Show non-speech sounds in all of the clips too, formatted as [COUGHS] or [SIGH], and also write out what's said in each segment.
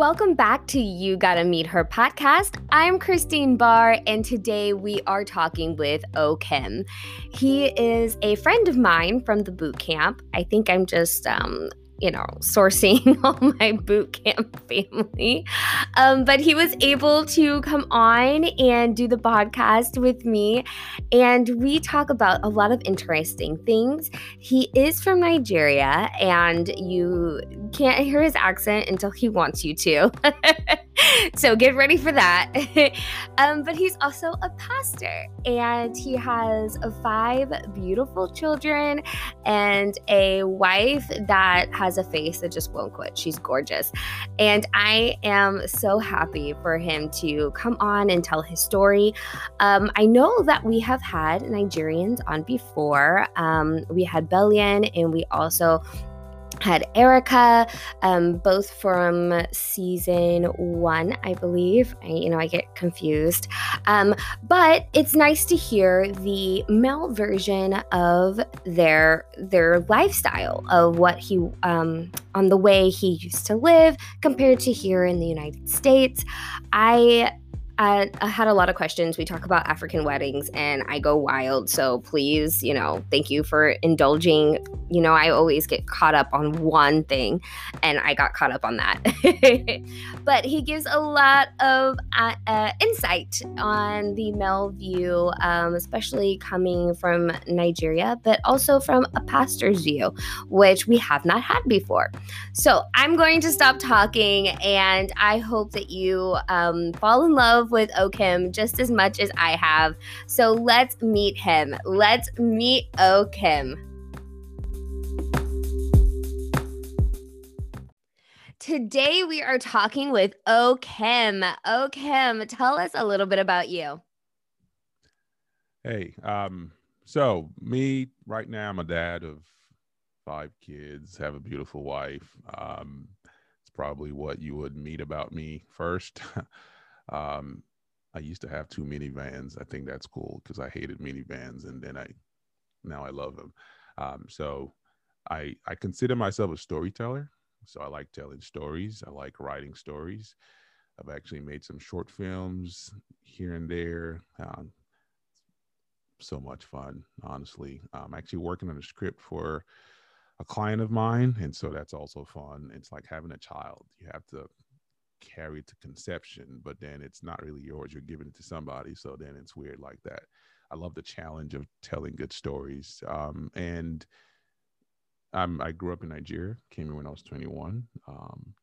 Welcome back to You Gotta Meet Her podcast. I'm Christine Barr, and today we are talking with Okem. He is a friend of mine from the boot camp. I think I'm just um, you know, sourcing [LAUGHS] all my boot camp family. Um, but he was able to come on and do the podcast with me. And we talk about a lot of interesting things. He is from Nigeria, and you can't hear his accent until he wants you to. [LAUGHS] [LAUGHS] so get ready for that. [LAUGHS] um, but he's also a pastor, and he has five beautiful children and a wife that has a face that just won't quit. She's gorgeous. And I am so happy for him to come on and tell his story. Um, I know that we have had Nigerians on before. Um, we had Bellion, and we also had Erica, um, both from season one, I believe. I, you know, I get confused. Um, but it's nice to hear the male version of their their lifestyle of what he um, on the way he used to live compared to here in the United States. I I, had a lot of questions. We talk about African weddings and I go wild. So please, you know, thank you for indulging. You know, I always get caught up on one thing and I got caught up on that. [LAUGHS] but he gives a lot of uh, uh, insight on the male view, um, especially coming from Nigeria, but also from a pastor's view, which we have not had before. So I'm going to stop talking and I hope that you um, fall in love with Okem just as much as I have. So let's meet him. Let's meet Okem. Today we are talking with Okem. O Kim, tell us a little bit about you. Hey, um, so me right now, I'm a dad of five kids, have a beautiful wife. Um, it's probably what you would meet about me first. [LAUGHS] um, I used to have two minivans. I think that's cool because I hated minivans, and then I now I love them. Um, so I I consider myself a storyteller. So I like telling stories. I like writing stories. I've actually made some short films here and there. Um, so much fun, honestly. I'm actually working on a script for a client of mine, and so that's also fun. It's like having a child. You have to carried to conception, but then it's not really yours. You're giving it to somebody. So then it's weird like that. I love the challenge of telling good stories. Um, and I'm, I grew up in Nigeria, came here when I was 21. Um,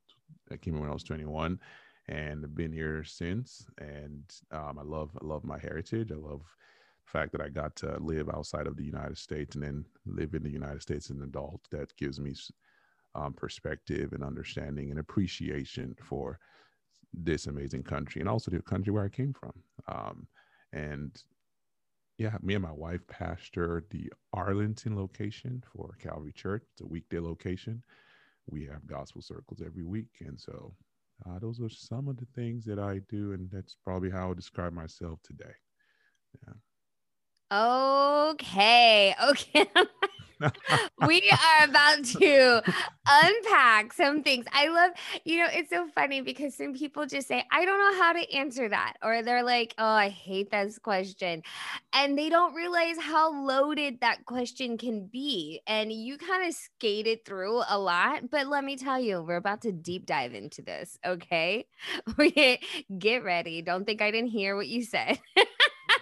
I came here when I was 21 and I've been here since. And um, I love, I love my heritage. I love the fact that I got to live outside of the United States and then live in the United States as an adult. That gives me um, perspective and understanding and appreciation for this amazing country and also the country where I came from. Um, and yeah, me and my wife pastor the Arlington location for Calvary Church. It's a weekday location. We have gospel circles every week. And so uh, those are some of the things that I do. And that's probably how I describe myself today. Yeah. Okay. [LAUGHS] Okay. [LAUGHS] we are about to unpack some things. I love, you know, it's so funny because some people just say, I don't know how to answer that. Or they're like, oh, I hate this question. And they don't realize how loaded that question can be. And you kind of skated through a lot. But let me tell you, we're about to deep dive into this. Okay. [LAUGHS] Get ready. Don't think I didn't hear what you said.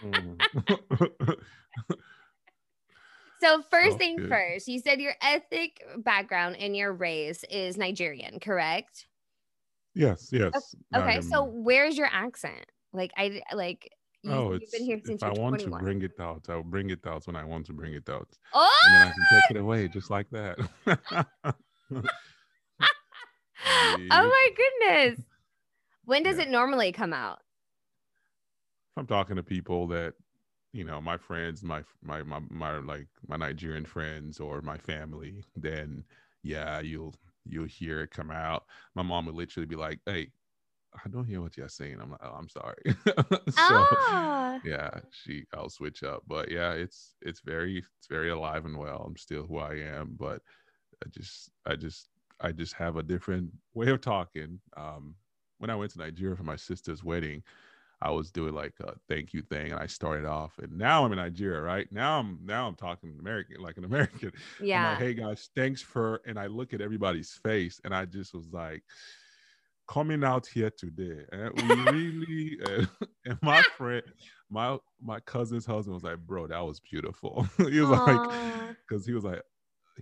Mm. [LAUGHS] So first oh, thing good. first, you said your ethnic background and your race is Nigerian, correct? Yes, yes. Okay, so where's your accent? Like I like you, oh, you've been here since if I want 21. to bring it out, I'll bring it out when I want to bring it out. Oh! And then I can take it away just like that. [LAUGHS] [LAUGHS] oh my goodness. When does yeah. it normally come out? I'm talking to people that you know my friends my my my, my like my nigerian friends or my family then yeah you'll you'll hear it come out my mom would literally be like hey I don't hear what you're saying. I'm like, oh, I'm sorry. [LAUGHS] so ah. yeah, she I'll switch up. But yeah, it's it's very it's very alive and well. I'm still who I am, but I just I just I just have a different way of talking. Um when I went to Nigeria for my sister's wedding, I was doing like a thank you thing, and I started off, and now I'm in Nigeria, right? Now I'm now I'm talking American, like an [LAUGHS] American. Yeah. Like, hey guys, thanks for, and I look at everybody's face, and I just was like, coming out here today, and we really, [LAUGHS] and, and my friend, my my cousin's husband was like, bro, that was beautiful. [LAUGHS] he was Aww. like, because he was like,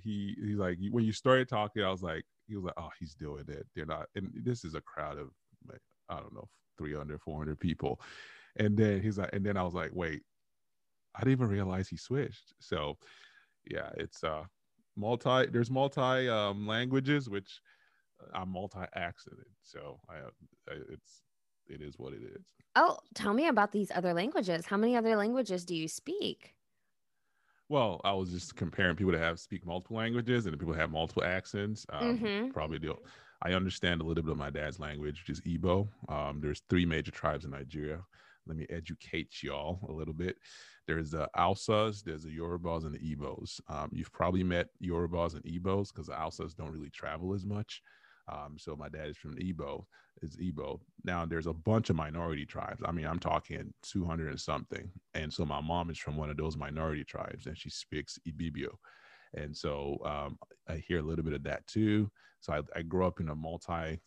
he he's like, when you started talking, I was like, he was like, oh, he's doing it. They're not, and this is a crowd of like, I don't know, 300, 400 people. And then he's like, and then I was like, wait, I didn't even realize he switched. So yeah, it's uh multi, there's multi um languages, which I'm multi-accented. So I, I it's, it is what it is. Oh, tell me about these other languages. How many other languages do you speak? Well, I was just comparing people that have speak multiple languages and people have multiple accents. Um, mm-hmm. Probably do. I understand a little bit of my dad's language, which is Igbo. Um, there's three major tribes in Nigeria. Let me educate y'all a little bit. There's the Hausas, there's the Yorubas, and the Igbos. Um, you've probably met Yorubas and Igbos because the Hausas don't really travel as much. Um, so my dad is from Igbo, is Igbo. Now there's a bunch of minority tribes. I mean, I'm talking 200 and something. And so my mom is from one of those minority tribes, and she speaks Ibibio. And so um, I hear a little bit of that too. So I, I grew up in a multi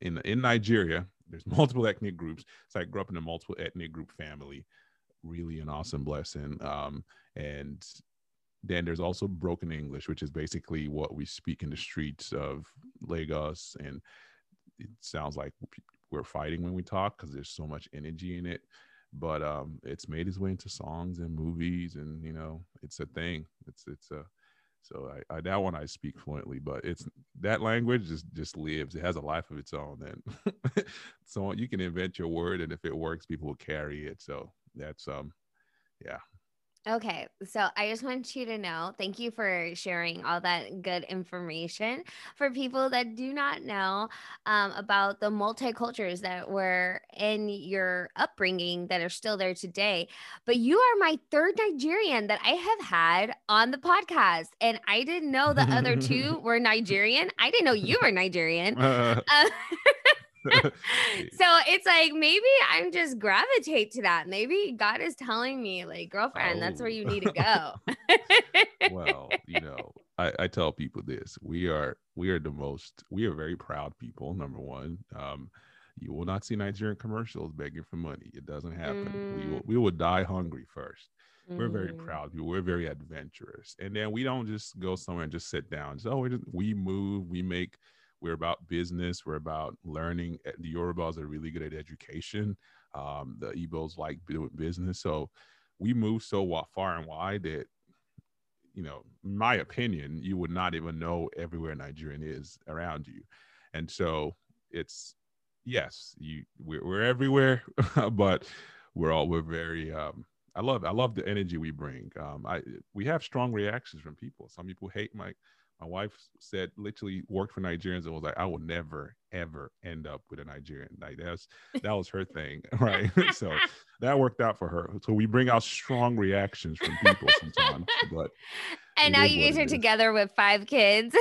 in in Nigeria. There's [LAUGHS] multiple ethnic groups. So I grew up in a multiple ethnic group family. Really an awesome blessing. Um, and then there's also broken English, which is basically what we speak in the streets of Lagos. And it sounds like we're fighting when we talk because there's so much energy in it. But um, it's made its way into songs and movies, and you know, it's a thing. It's it's a so I, I, that one I speak fluently, but it's that language just just lives. It has a life of its own, and [LAUGHS] so you can invent your word, and if it works, people will carry it. So that's um, yeah, Okay, so I just want you to know thank you for sharing all that good information for people that do not know um, about the multicultures that were in your upbringing that are still there today. But you are my third Nigerian that I have had on the podcast, and I didn't know the other [LAUGHS] two were Nigerian. I didn't know you were Nigerian. [LAUGHS] Uh, [LAUGHS] [LAUGHS] so it's like maybe I'm just gravitate to that. Maybe God is telling me, like, girlfriend, oh. that's where you need to go. [LAUGHS] well, you know, I, I, tell people this: we are we are the most we are very proud people. Number one, um, you will not see Nigerian commercials begging for money. It doesn't happen. Mm. We will we will die hungry first. We're very mm. proud people. We're very adventurous, and then we don't just go somewhere and just sit down. So we just, we move. We make we're about business. We're about learning. Eh, the Yorubas are really good at education. Um, the Igbos like doing business. So we move so far and wide that, you know, my opinion, you would not even know everywhere Nigerian is around you. And so it's, yes, you we're, we're everywhere, [LAUGHS] but we're all, we're very, um, I love, I love the energy we bring. Um, I, we have strong reactions from people. Some people hate my, my wife said literally worked for Nigerians and was like, I will never ever end up with a Nigerian. Like that's that was her thing, [LAUGHS] right? [LAUGHS] so that worked out for her. So we bring out strong reactions from people sometimes, [LAUGHS] but and now you guys are together with five kids.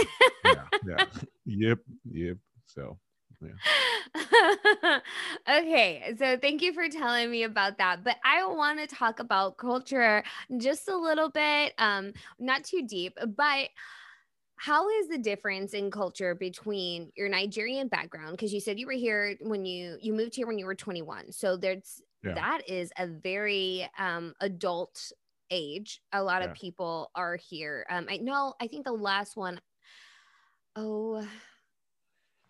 yeah, yeah, yep, yep. So yeah. okay, so thank you for telling me about that. But I want to talk about culture just a little bit, um, not too deep, but how is the difference in culture between your Nigerian background? Because you said you were here when you you moved here when you were 21 so there's yeah. that is a very um adult age. A lot yeah. of people are here. Um I know I think the last one oh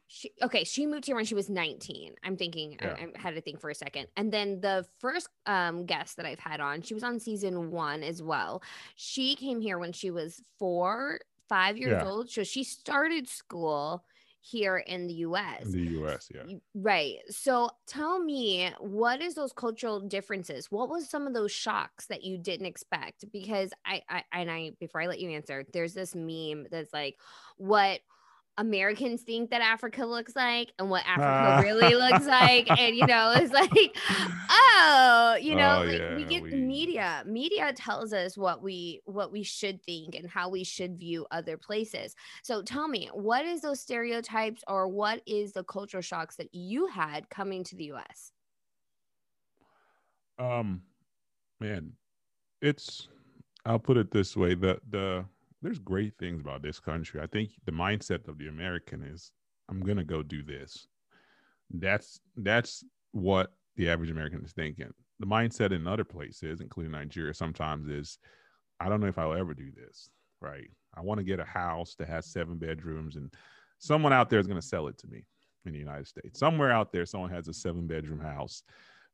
she okay she moved here when she was 19 i'm thinking yeah. I, I, had to think for a second. And then the first um guest that i've had on she was on season one as well. She came here when she was four five years yeah. old. So she started school here in the US. In the US, yeah. Right. So tell me, what is those cultural differences? What was some of those shocks that you didn't expect? Because I, I and I before I let you answer, there's this meme that's like what Americans think that Africa looks like and what Africa uh. really looks like. And, you know, it's like, [LAUGHS] oh, you know, oh, like yeah, we get we... media. Media tells us what we what we should think and how we should view other places. So tell me, what is those stereotypes or what is the cultural shocks that you had coming to the US? Um man, it's I'll put it this way. The the there's great things about this country. I think the mindset of the American is I'm gonna go do this. That's that's what the average American is thinking. The mindset in other places, including Nigeria, sometimes is I don't know if I'll ever do this. Right. I want to get a house that has seven bedrooms, and someone out there is going to sell it to me in the United States. Somewhere out there, someone has a seven bedroom house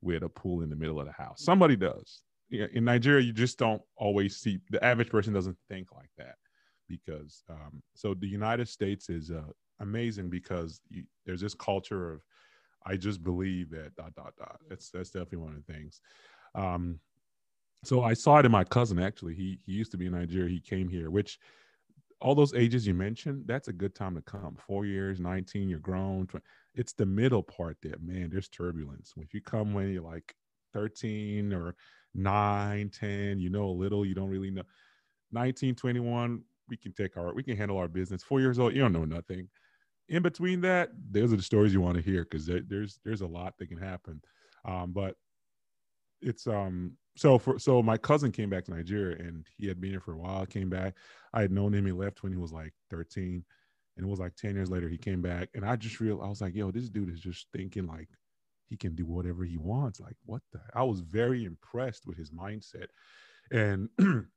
with a pool in the middle of the house. Somebody does in Nigeria, you just don't always see the average person doesn't think like that because um, so the United States is uh, amazing because you, there's this culture of I just believe that dot dot dot. That's that's definitely one of the things. Um, so I saw it in my cousin actually. He he used to be in Nigeria. He came here, which all those ages you mentioned, that's a good time to come. Four years, 19, you're grown. 20, it's the middle part that man, there's turbulence. If you come when you're like 13 or nine, 10, you know a little, you don't really know. 19, 21, we can take our, we can handle our business. Four years old, you don't know nothing. In between that, those are the stories you want to hear because there, there's there's a lot that can happen. Um, but it's um so for so my cousin came back to Nigeria and he had been here for a while. Came back. I had known him. He left when he was like 13, and it was like 10 years later he came back. And I just real I was like, yo, this dude is just thinking like he can do whatever he wants. Like, what the? I was very impressed with his mindset. And [CLEARS THROAT]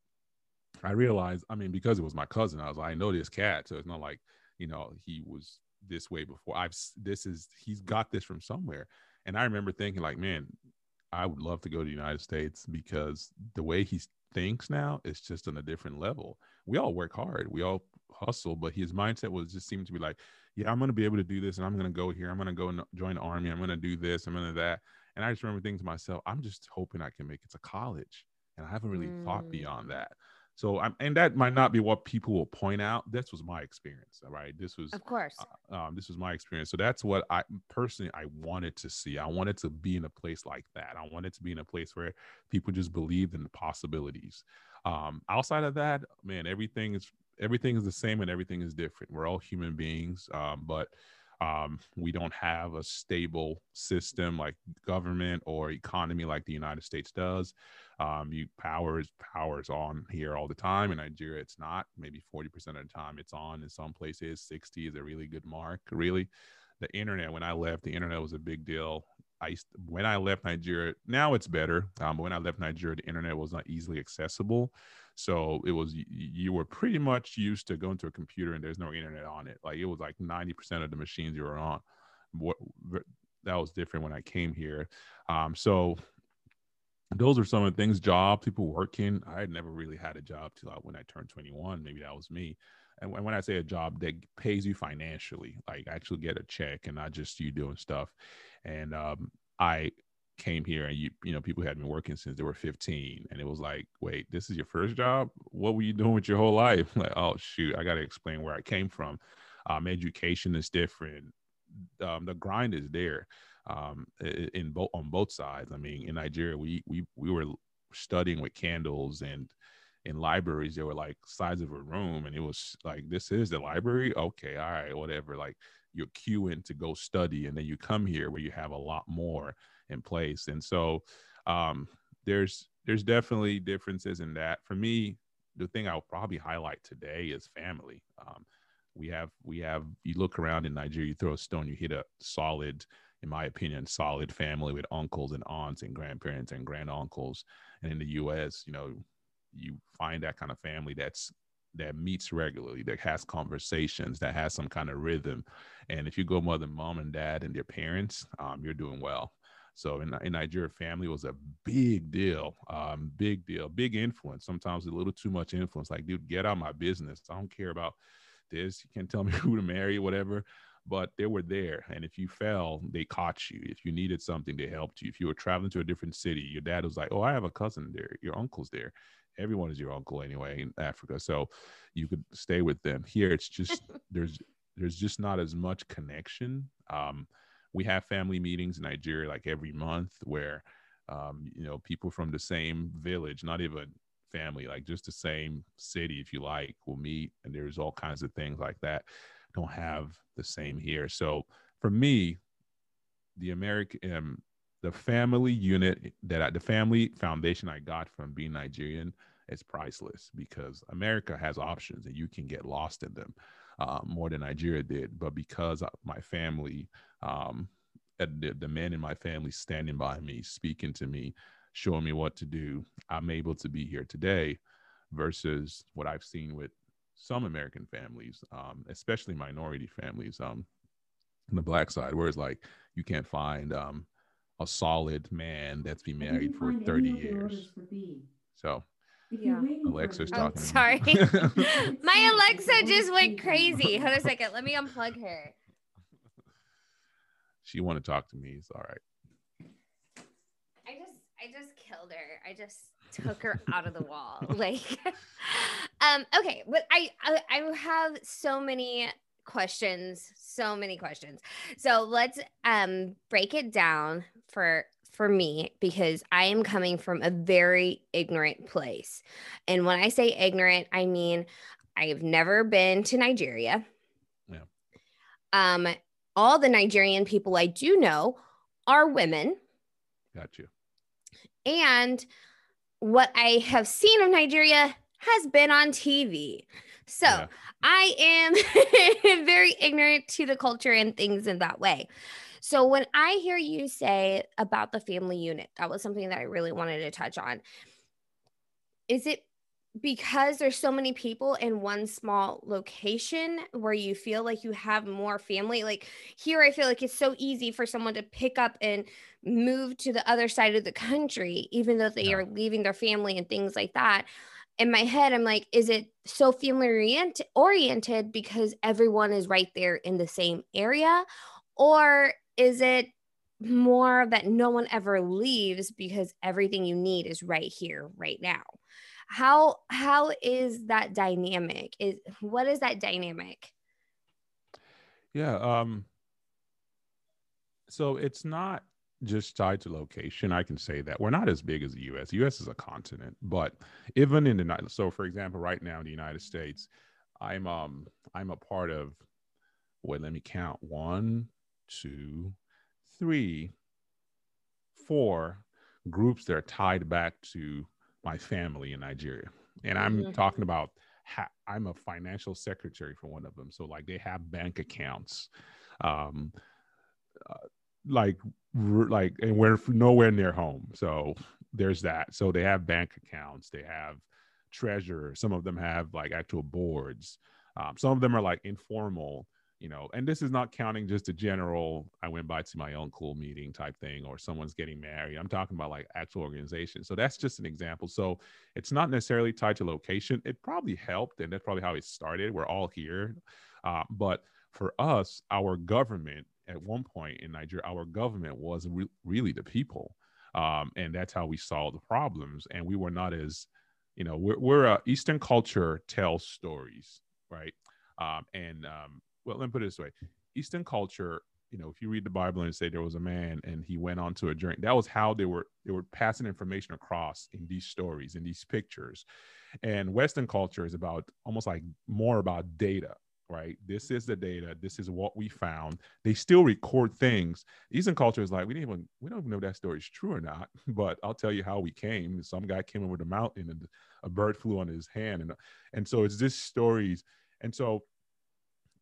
I realized, I mean, because it was my cousin, I was like, I know this cat. So it's not like, you know, he was this way before. I've, this is, he's got this from somewhere. And I remember thinking, like, man, I would love to go to the United States because the way he thinks now is just on a different level. We all work hard, we all hustle, but his mindset was just seemed to be like, yeah, I'm going to be able to do this and I'm going to go here. I'm going to go and join the army. I'm going to do this. I'm going to that. And I just remember thinking to myself, I'm just hoping I can make it to college. And I haven't really mm. thought beyond that. So I'm, and that might not be what people will point out. This was my experience, right? This was, of course, uh, um, this was my experience. So that's what I personally I wanted to see. I wanted to be in a place like that. I wanted to be in a place where people just believed in the possibilities. Um, outside of that, man, everything is everything is the same and everything is different. We're all human beings, um, but um, we don't have a stable system like government or economy like the United States does. Um, you power is power is on here all the time. In Nigeria, it's not. Maybe forty percent of the time, it's on. In some places, sixty is a really good mark. Really, the internet. When I left, the internet was a big deal. I when I left Nigeria, now it's better. Um, when I left Nigeria, the internet was not easily accessible. So it was you were pretty much used to going to a computer and there's no internet on it. Like it was like 90% of the machines you were on. What that was different when I came here. Um, so those are some of the things. Job, people working. I had never really had a job till when I turned 21. Maybe that was me. And when I say a job that pays you financially, like actually get a check and not just you doing stuff. And um, I came here and you you know people had been working since they were 15 and it was like wait this is your first job? What were you doing with your whole life? [LAUGHS] Like oh shoot i got to explain where i came from. Um, education is different. Um, the grind is there um, in both on both sides. I mean in nigeria we we we were studying with candles and in libraries they were like size of a room. And it was like this is the library? Okay all right whatever. Like you're in to go study and then you come here where you have a lot more in place. And so um, there's there's definitely differences in that. For me, the thing I'll probably highlight today is family. Um, we have we have you look around in Nigeria, you throw a stone, you hit a solid, in my opinion, solid family with uncles and aunts and grandparents and granduncles. And in the U.S., you know, you find that kind of family that's that meets regularly, that has conversations, that has some kind of rhythm. And if you go more than mom and dad and their parents, um, you're doing well. So in, in Nigeria, family was a big deal, um, big deal, big influence. Sometimes a little too much influence. Like, dude, get out of my business. I don't care about this. You can't tell me [LAUGHS] who to marry, whatever. But they were there, and if you fell, they caught you. If you needed something, they helped you. If you were traveling to a different city, your dad was like, "Oh, I have a cousin there. Your uncle's there." Everyone is your uncle anyway in Africa, so you could stay with them. Here, it's just [LAUGHS] there's there's just not as much connection. Um, we have family meetings in Nigeria like every month where um, you know people from the same village, not even family, like just the same city, if you like, will meet, and there's all kinds of things like that. Don't have the same here. So for me, the American, um, the family unit that I, the family foundation I got from being Nigerian is priceless because America has options and you can get lost in them uh, more than Nigeria did. But because my family, um, the, the men in my family standing by me, speaking to me, showing me what to do, I'm able to be here today versus what I've seen with some American families, um, especially minority families um, on the black side, where it's like you can't find um, a solid man that's been married for 30 years. So yeah. Alexa's oh, sorry. [LAUGHS] My Alexa just went crazy. Hold a second. Let me unplug her. She want to talk to me. It's all right. I just I just killed her. I just took her out of the wall. [LAUGHS] Like [LAUGHS] um okay, but I, I I have so many questions, so many questions. So let's um break it down for for me because I am coming from a very ignorant place. And when I say ignorant, I mean I have never been to Nigeria. Yeah. Um all the Nigerian people I do know are women. Got you. And what I have seen of Nigeria has been on TV. So yeah. I am [LAUGHS] very ignorant to the culture and things in that way. So when I hear you say about the family unit, that was something that I really wanted to touch on. Is it because there's so many people in one small location where you feel like you have more family like here i feel like it's so easy for someone to pick up and move to the other side of the country even though they yeah. are leaving their family and things like that in my head i'm like is it so family oriented because everyone is right there in the same area or is it more that no one ever leaves because everything you need is right here right now? How how is that dynamic? Is what is that dynamic? Yeah um so it's not just tied to location. I can say that we're not as big as the us us is a continent but even in the so for example right now in the united states i'm um i'm a part of wait let me count one two three four groups that are tied back to my family in Nigeria. And I'm mm-hmm. talking about ha- I'm a financial secretary for one of them. So like they have bank accounts. Um uh, like like and we're nowhere near home. So there's that. So they have bank accounts, they have treasurer, some of them have like actual boards. Um, some of them are like informal you know, and this is not counting just a general, I went by to my uncle meeting type thing or someone's getting married. I'm talking about like actual organization. So that's just an example. So it's not necessarily tied to location. It probably helped, and that's probably how it started. We're all here. Uh, but for us, our government at one point in Nigeria, our government was re- really the people. Um, and that's how we solved the problems. And we were not as, you know, we're, we're uh, Eastern culture tells stories, right? Um, and um, well, let me put it this way: Eastern culture, you know, if you read the Bible and say there was a man and he went on to a journey, that was how they were they were passing information across in these stories, in these pictures. And Western culture is about almost like more about data, right? This is the data. This is what we found. They still record things. Eastern culture is like we didn't even we don't even know if that story is true or not. [LAUGHS] But I'll tell you how we came. Some guy came over the mountain and a bird flew on his hand, and and so it's this stories. And so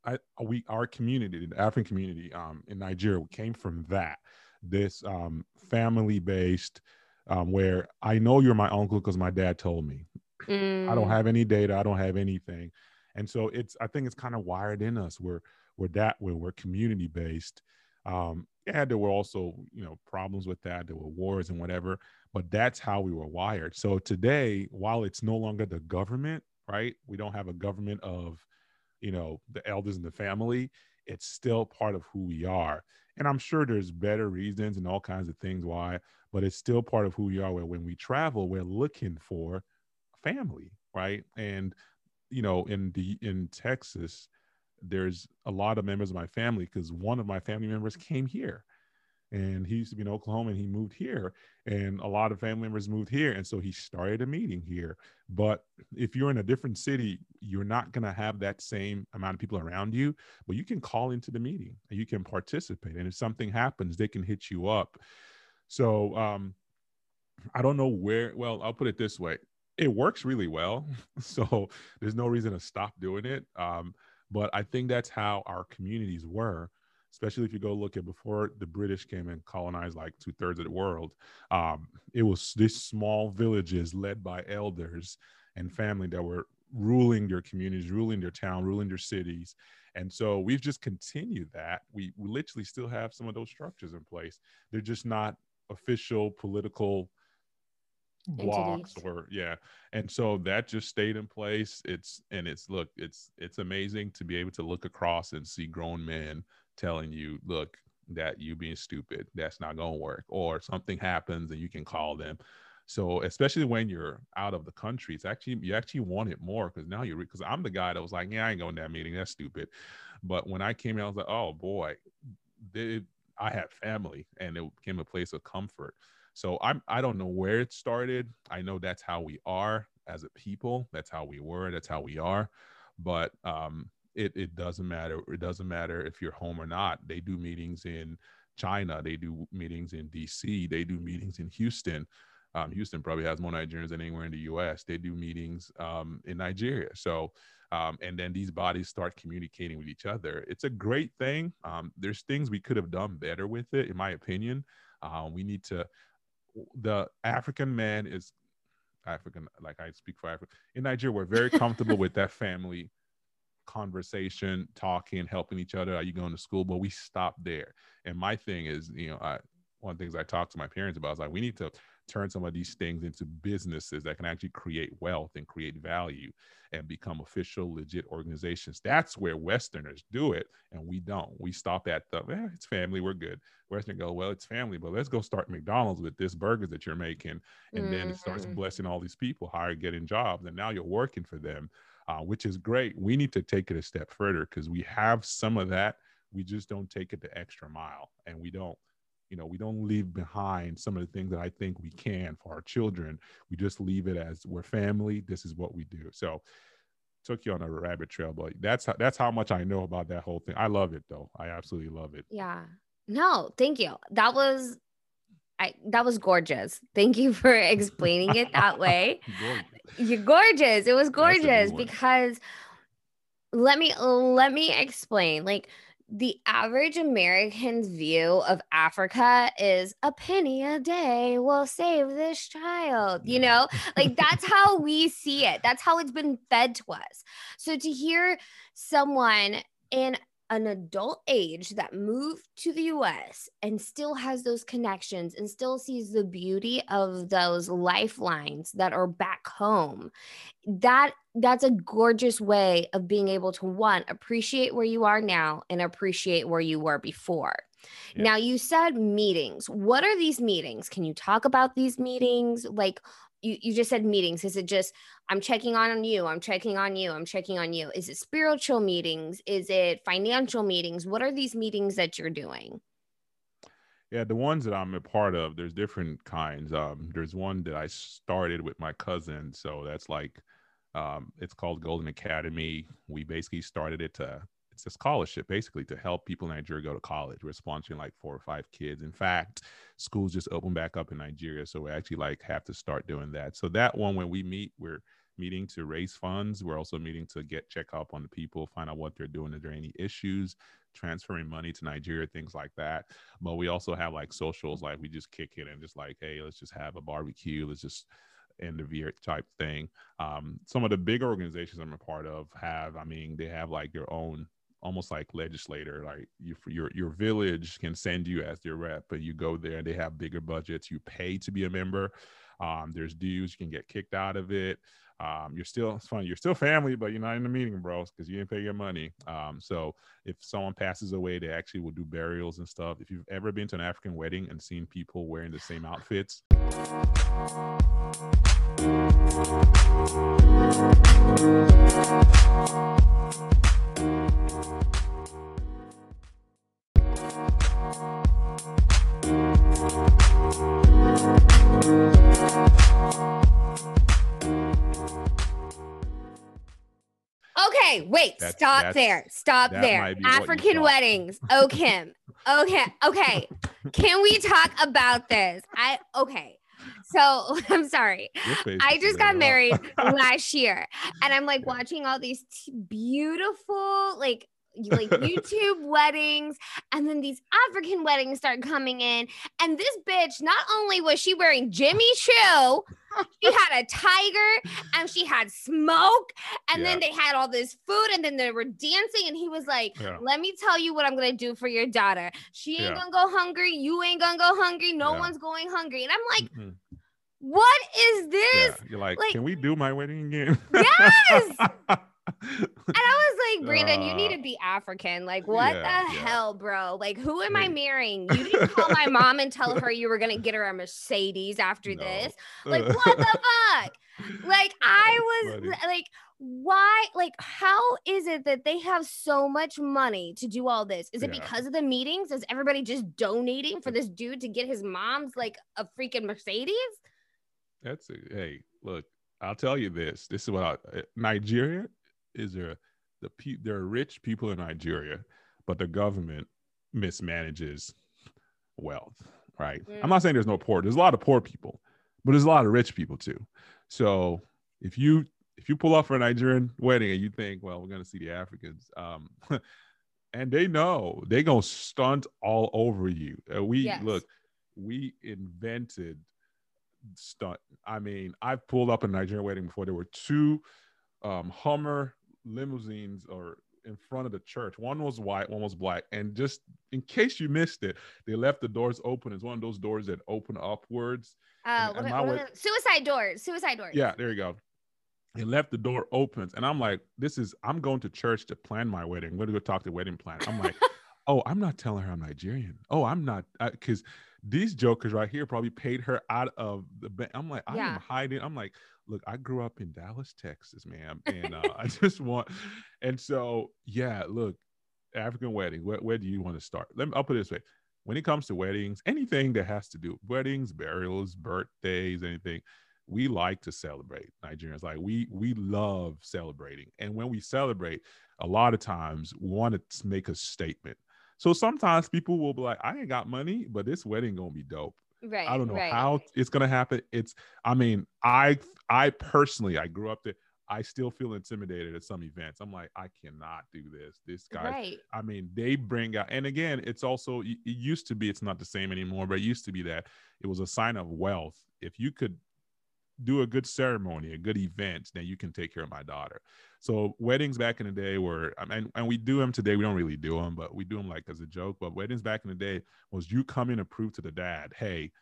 I, we our community, the African community um, in Nigeria, came from that. This um, family based, um, where I know you're my uncle because my dad told me. Mm. I don't mm. have any data. I don't have anything, and so it's. I think it's kind of wired in us. We're we're that we're, we're community based. Um, yeah, there were also you know problems with that. There were wars and whatever, but that's how we were wired. So today, while it's no longer the government, right? We don't have a government of you know the elders in the family it's still part of who we are. And i'm sure there's better reasons and all kinds of things why but it's still part of who we are where when we travel we're looking for family right? And you know in the in texas there's a lot of members of my family because one of my family members came here and he used to be in Oklahoma and he moved here and a lot of family members moved here and so he started a meeting here. But if you're in a different city you're not going to have that same amount of people around you but you can call into the meeting and you can participate and if something happens they can hit you up. So um I don't know where well I'll put it this way it works really well [LAUGHS] so there's no reason to stop doing it um but I think that's how our communities were especially if you go look at before the British came and colonized like two thirds of the world. Um, it was these small villages led by elders and family that were ruling their communities, ruling their town, ruling their cities. And so we've just continued that. We, we literally still have some of those structures in place. They're just not official political blocks or yeah and so that just stayed in place it's and it's look it's it's amazing to be able to look across and see grown men telling you, look, that you being stupid, that's not going to work, or something happens and you can call them. So especially when you're out of the country, it's actually you actually want it more because now you're because I'm the guy that was like, yeah, I ain't going to that meeting, that's stupid. But when I came out, I was like, oh boy, they, I have family, and it became a place of comfort. So I'm I don't know where it started. I know that's how we are as a people. That's how we were. That's how we are. But um, it, it doesn't matter. It doesn't matter if you're home or not. They do meetings in China. They do meetings in DC. They do meetings in Houston. Um, Houston probably has more Nigerians than anywhere in the U.S. They do meetings um, in Nigeria. So, um, and then these bodies start communicating with each other. It's a great thing. Um, there's things we could have done better with it, in my opinion. Uh, we need to. The African man is African, like I speak for Africa. In Nigeria, we're very comfortable with that [LAUGHS] family conversation, talking, helping each other. Are you going to school? But we stop there. And my thing is, you know, I one of the things I talked to my parents about is like we need to turn some of these things into businesses that can actually create wealth and create value and become official, legit organizations. That's where Westerners do it, and we don't. We stop at the eh, it's family, we're good. Western go, well, it's family, but let's go start McDonald's with this burgers that you're making, and mm-hmm. then it starts mm-hmm. blessing all these people, hire, getting jobs, and now you're working for them uh, which is great. We need to take it a step further because we have some of that. We just don't take it the extra mile, and we don't, you know, we don't leave behind some of the things that I think we can for our children. We just leave it as we're family. This is what we do. So took you on a rabbit trail, but that's how, that's how much I know about that whole thing. I love it though. I absolutely love it. Yeah. No, thank you. That was I that was gorgeous. Thank you for explaining it that way. [LAUGHS] You're gorgeous. It was gorgeous because let me let me explain. Like the average American's view of Africa is a penny a day will save this child. You know, like [LAUGHS] that's how we see it. That's how it's been fed to us. So to hear someone in an adult age that moved to the US and still has those connections and still sees the beauty of those lifelines that are back home that that's a gorgeous way of being able to one appreciate where you are now and appreciate where you were before. Yeah. now you said meetings. What are these meetings? Can you talk about these meetings? Like you, you just said meetings. Is it just i'm checking on you i'm checking on you i'm checking on you. Is it spiritual meetings? Is it financial meetings? What are these meetings that you're doing? Yeah the ones that i'm a part of there's different kinds. Um there's one that i started with my cousin so that's like um it's called golden academy. We basically started it to it's a scholarship basically to help people in Nigeria go to college. We're sponsoring like four or five kids. In fact, schools just opened back up in Nigeria, so we actually like have to start doing that. So that one, when we meet, we're meeting to raise funds. We're also meeting to get check up on the people, find out what they're doing. Is there any issues? Transferring money to Nigeria, things like that. But we also have like socials, like we just kick it and just like, hey, let's just have a barbecue. Let's just end of year type thing. Um, some of the big organizations I'm a part of have, I mean, they have like their own almost like legislator like you, your your village can send you as their rep but you go there and they have bigger budgets. You pay to be a member. Um, there's dues. You can get kicked out of it. Um, you're still it's funny you're still family but you're not in the meeting bros because you didn't pay your money. Um, so if someone passes away they actually will do burials and stuff. If you've ever been to an african wedding and seen people wearing the same outfits Okay, wait, that's, stop that's, there. Stop there. African weddings. Oh, Kim. Oh, okay, okay. [LAUGHS] Can we talk about this? I okay. So [LAUGHS] I'm sorry. I just got married [LAUGHS] last year, and I'm like watching all these t- beautiful, like like YouTube [LAUGHS] weddings, and then these African weddings start coming in, and this bitch not only was she wearing Jimmy Choo, she [LAUGHS] had a tiger, and she had smoke, and then they had all this food, and then they were dancing, and he was like. Yeah. Let me tell you what I'm gonna do for your daughter. She ain't Yeah. gonna go hungry. You ain't gonna go hungry. No Yeah. one's going hungry. And I'm like, Mhm. what is this? Yeah. You're like, like- can we do my wedding again? Yes! [LAUGHS] And I was like, Brandon, you need Uh, to be African. Like, what yeah, the yeah. hell, bro? Like, who am I marrying? You didn't call my [LAUGHS] mom and tell her you were gonna get her a Mercedes after No. this. Like, what the [LAUGHS] fuck? Like, I was Funny. like, why? Like, how is it that they have so much money to do all this? Is it Yeah. because of the meetings? Is everybody just donating for this dude to get his mom's like a freaking Mercedes? That's it. Hey, look, I'll tell you this. This is what I, uh, Nigeria is there. The pe- there are rich people in Nigeria, but the government mismanages wealth. Right. I'm not saying there's no poor. There's a lot of poor people, but there's a lot of rich people too. So if you if you pull off for a Nigerian wedding and you think, well, we're gonna see the Africans, um, [LAUGHS] and they know they gonna stunt all over you. Uh, we Yes. look, we invented stunt. I mean, I've pulled up a Nigerian wedding before. There were two um, Hummer limousines or in front of the church. One was white, one was black. And just in case you missed it, they left the doors open. It's one of those doors that open upwards. Uh, And- and are- what wed- suicide doors. Suicide doors. Yeah, there you go. They left the door open. And I'm like, this is, I'm going to church to plan my wedding. I'm going to go talk to the wedding planner. I'm like, [LAUGHS] oh, I'm not telling her I'm Nigerian. Oh, I'm not, because these jokers right here probably paid her out of the bank. I'm like, I Yeah. am hiding. I'm like, look, I grew up in Dallas, Texas, ma'am. And uh, I [LAUGHS] just want, and so, yeah, look, African wedding, where, where do you want to start? Let me, I'll put it this way. When it comes to weddings, anything that has to do weddings, burials, birthdays, anything, we like to celebrate nigerians like we we love celebrating and when we celebrate a lot of times we want to make a statement so sometimes people will be like i ain't got money but this wedding gonna be dope Right. i don't know right. how it's gonna happen it's i mean i i personally i grew up there i still feel intimidated at some events i'm like i cannot do this this guy Right. I mean, they bring out, and again, it's also, it it used to be, it's not the same anymore, but it used to be that it was a sign of wealth. If you could do a good ceremony, a good event, then you can take care of my daughter. So weddings back in the day were, I mean, and we do them today. We don't really do them, but we do them like as a joke. But weddings back in the day was you come in and prove to the dad, hey,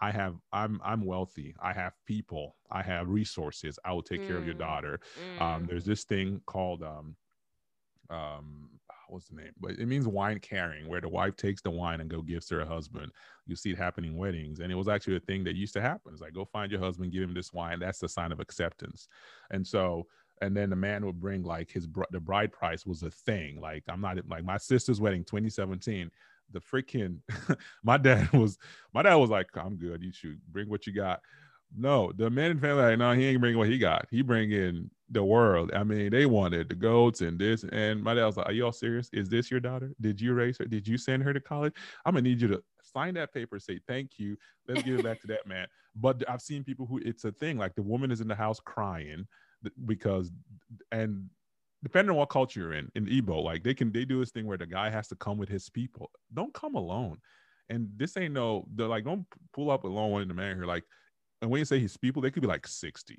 I have, I'm, I'm wealthy. I have people. I have resources. I will take care of your Mm. daughter um, Mm. there's this thing called um, um, what's the name? But it means wine carrying, where the wife takes the wine and go gives to her husband. You see it happening in weddings, and it was actually a thing that used to happen. It's like go find your husband, give him this wine. That's the sign of acceptance. And so, and then the man would bring like his br- the bride price was a thing. Like I'm not like my sister's wedding, 2017. The freaking [LAUGHS] my dad was my dad was like, I'm good. You should bring what you got. No, the man and family like, no, he ain't bringing what he got. He bring in the world. I mean, they wanted the goats and this. And my dad was like, Are y'all serious? Is this your daughter? Did you raise her? Did you send her to college? I'm gonna need you to sign that paper, say thank you. Let's give it back to that man. But I've seen people who it's a thing, like the woman is in the house crying because and depending on what culture you're in, in Igbo, like they can they do this thing where the guy has to come with his people. Don't come alone. And this ain't no, they're like, don't pull up alone in the man here. Like, and when you say his people, they could be like 60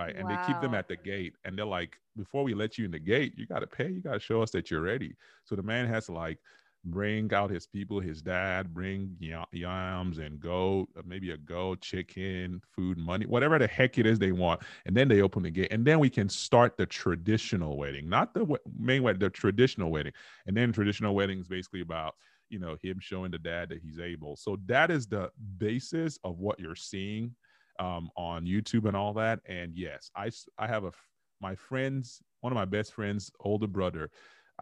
right? And they keep them at the gate, and they're like, before we let you in the gate, you got to pay. You got to show us that you're ready. So the man has to like bring out his people, his dad, bring ya- yams and goat, uh, maybe a goat, chicken, food, money, whatever the heck it is they want, and then they open the gate, and then we can start the traditional wedding, not the main wedding, the traditional wedding, and then traditional wedding is basically about you know him showing the dad that he's able. So that is the basis of what you're seeing um, on YouTube and all that. And yes, I, I have a, my friends, one of my best friends, older brother.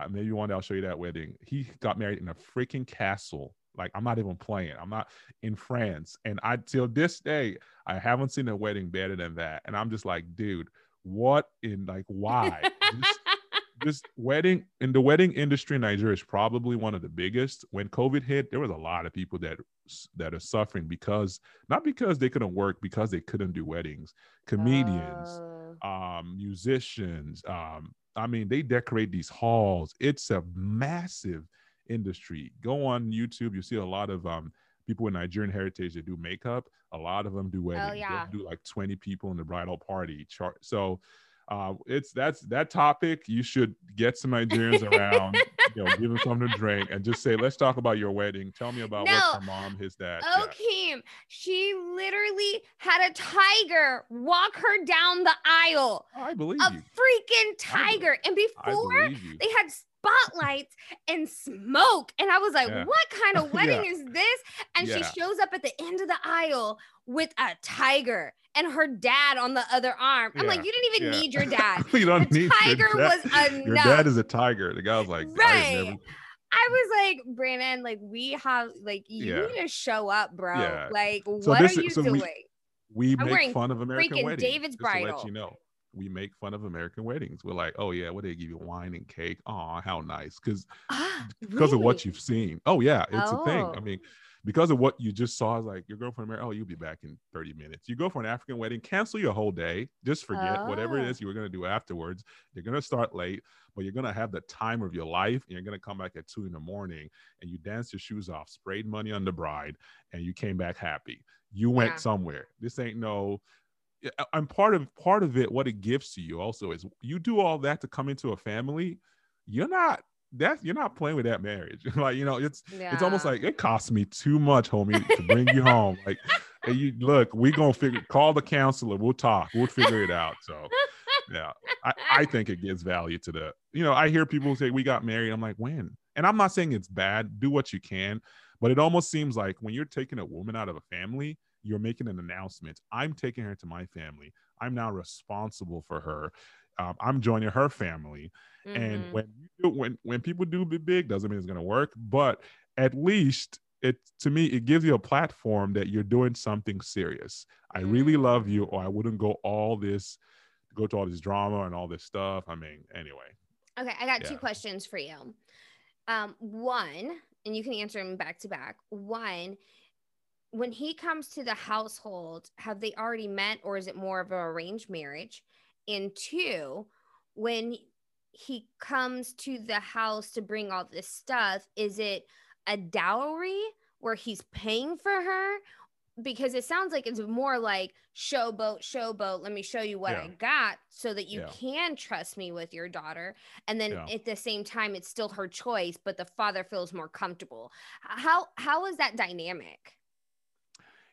Uh, maybe one day I'll show you that wedding. He got married in a freaking castle. Like I'm not even playing. I'm not in France, and I till this day I haven't seen a wedding better than that. And I'm just like, dude, what in like why? [LAUGHS] this wedding in the wedding industry in Nigeria is probably one of the biggest. When COVID hit, there was a lot of people that that are suffering because not because they couldn't work, because they couldn't do weddings. Comedians, uh. um, musicians. Um, I mean, they decorate these halls. It's a massive industry. Go on YouTube, you see a lot of um, people with Nigerian heritage that do makeup. A lot of them do oh, weddings. Oh, yeah. Do like 20 people in the bridal party. Chart. So uh, it's that's that topic. You should get some Nigerians around, [LAUGHS] you know, give them something to drink, and just say, "Let's talk about your wedding. Tell me about no. what her mom, his dad." Okay, yeah. she literally had a tiger walk her down the aisle. I believe a freaking tiger, and before they had spotlights and smoke. And I was like, yeah. what kind of [LAUGHS] wedding yeah. is this? And yeah. she shows up at the end of the aisle with a tiger and her dad on the other arm. I'm like, you didn't even need your [LAUGHS] dad. you don't the need tiger was enough. Your dad is a tiger. The guy was like, right. I, never... I was like, Brandon, like we have like you need to show up, bro. Like, so what this, are you so doing? We, we make fun of American weddings. David's bridal. let you know we make fun of American weddings. We're like, oh yeah, what they give you wine and cake? Oh, how nice. Because ah, because really? of what you've seen. Oh yeah, it's oh. a thing. I oh. mean, because of what you just saw, like your girlfriend married, oh, you'll be back in 30 minutes. You go for an African wedding, cancel your whole day. Just forget oh. whatever it is oh. you were gonna do afterwards. You're gonna start late, but you're gonna have the time of your life, and you're gonna come back at two in the morning and you dance your shoes off, sprayed money on the bride, and you came back happy. You went yeah. somewhere. This ain't no and part of part of it what it gives to you also is you do all that to come into a family you're not that you're not playing with that marriage. [LAUGHS] Like you know it's yeah. it's almost like it costs me too much homie to bring you home. [LAUGHS] Like you look we gonna figure call the counselor we'll talk we'll figure it out so [LAUGHS] yeah I, I think it gives value to the you know i hear people say we got married i'm like when? And i'm not saying it's bad do what you can but it almost seems like when you're taking a woman out of a family you're making an announcement. I'm taking her to my family. I'm now responsible for her. Um, I'm joining her family. Mm-hmm. And when you, when when people do be big, doesn't mean it's going to work, but at least it to me it gives you a platform that you're doing something serious. I really love you, or I wouldn't go all this go to all this drama and all this stuff. I mean, anyway. Okay, I got yeah. two questions for you. Um, one, and you can answer them back to back. One, when he comes to the household, have they already met or is it more of an arranged marriage? And two, when he comes to the house to bring all this stuff, is it a dowry where he's paying for her? Because it sounds like it's more like showboat, showboat. Let me show you what yeah. I got so that you yeah. can trust me with your daughter. And then yeah. at the same time, it's still her choice, but the father feels more comfortable. How how is that dynamic?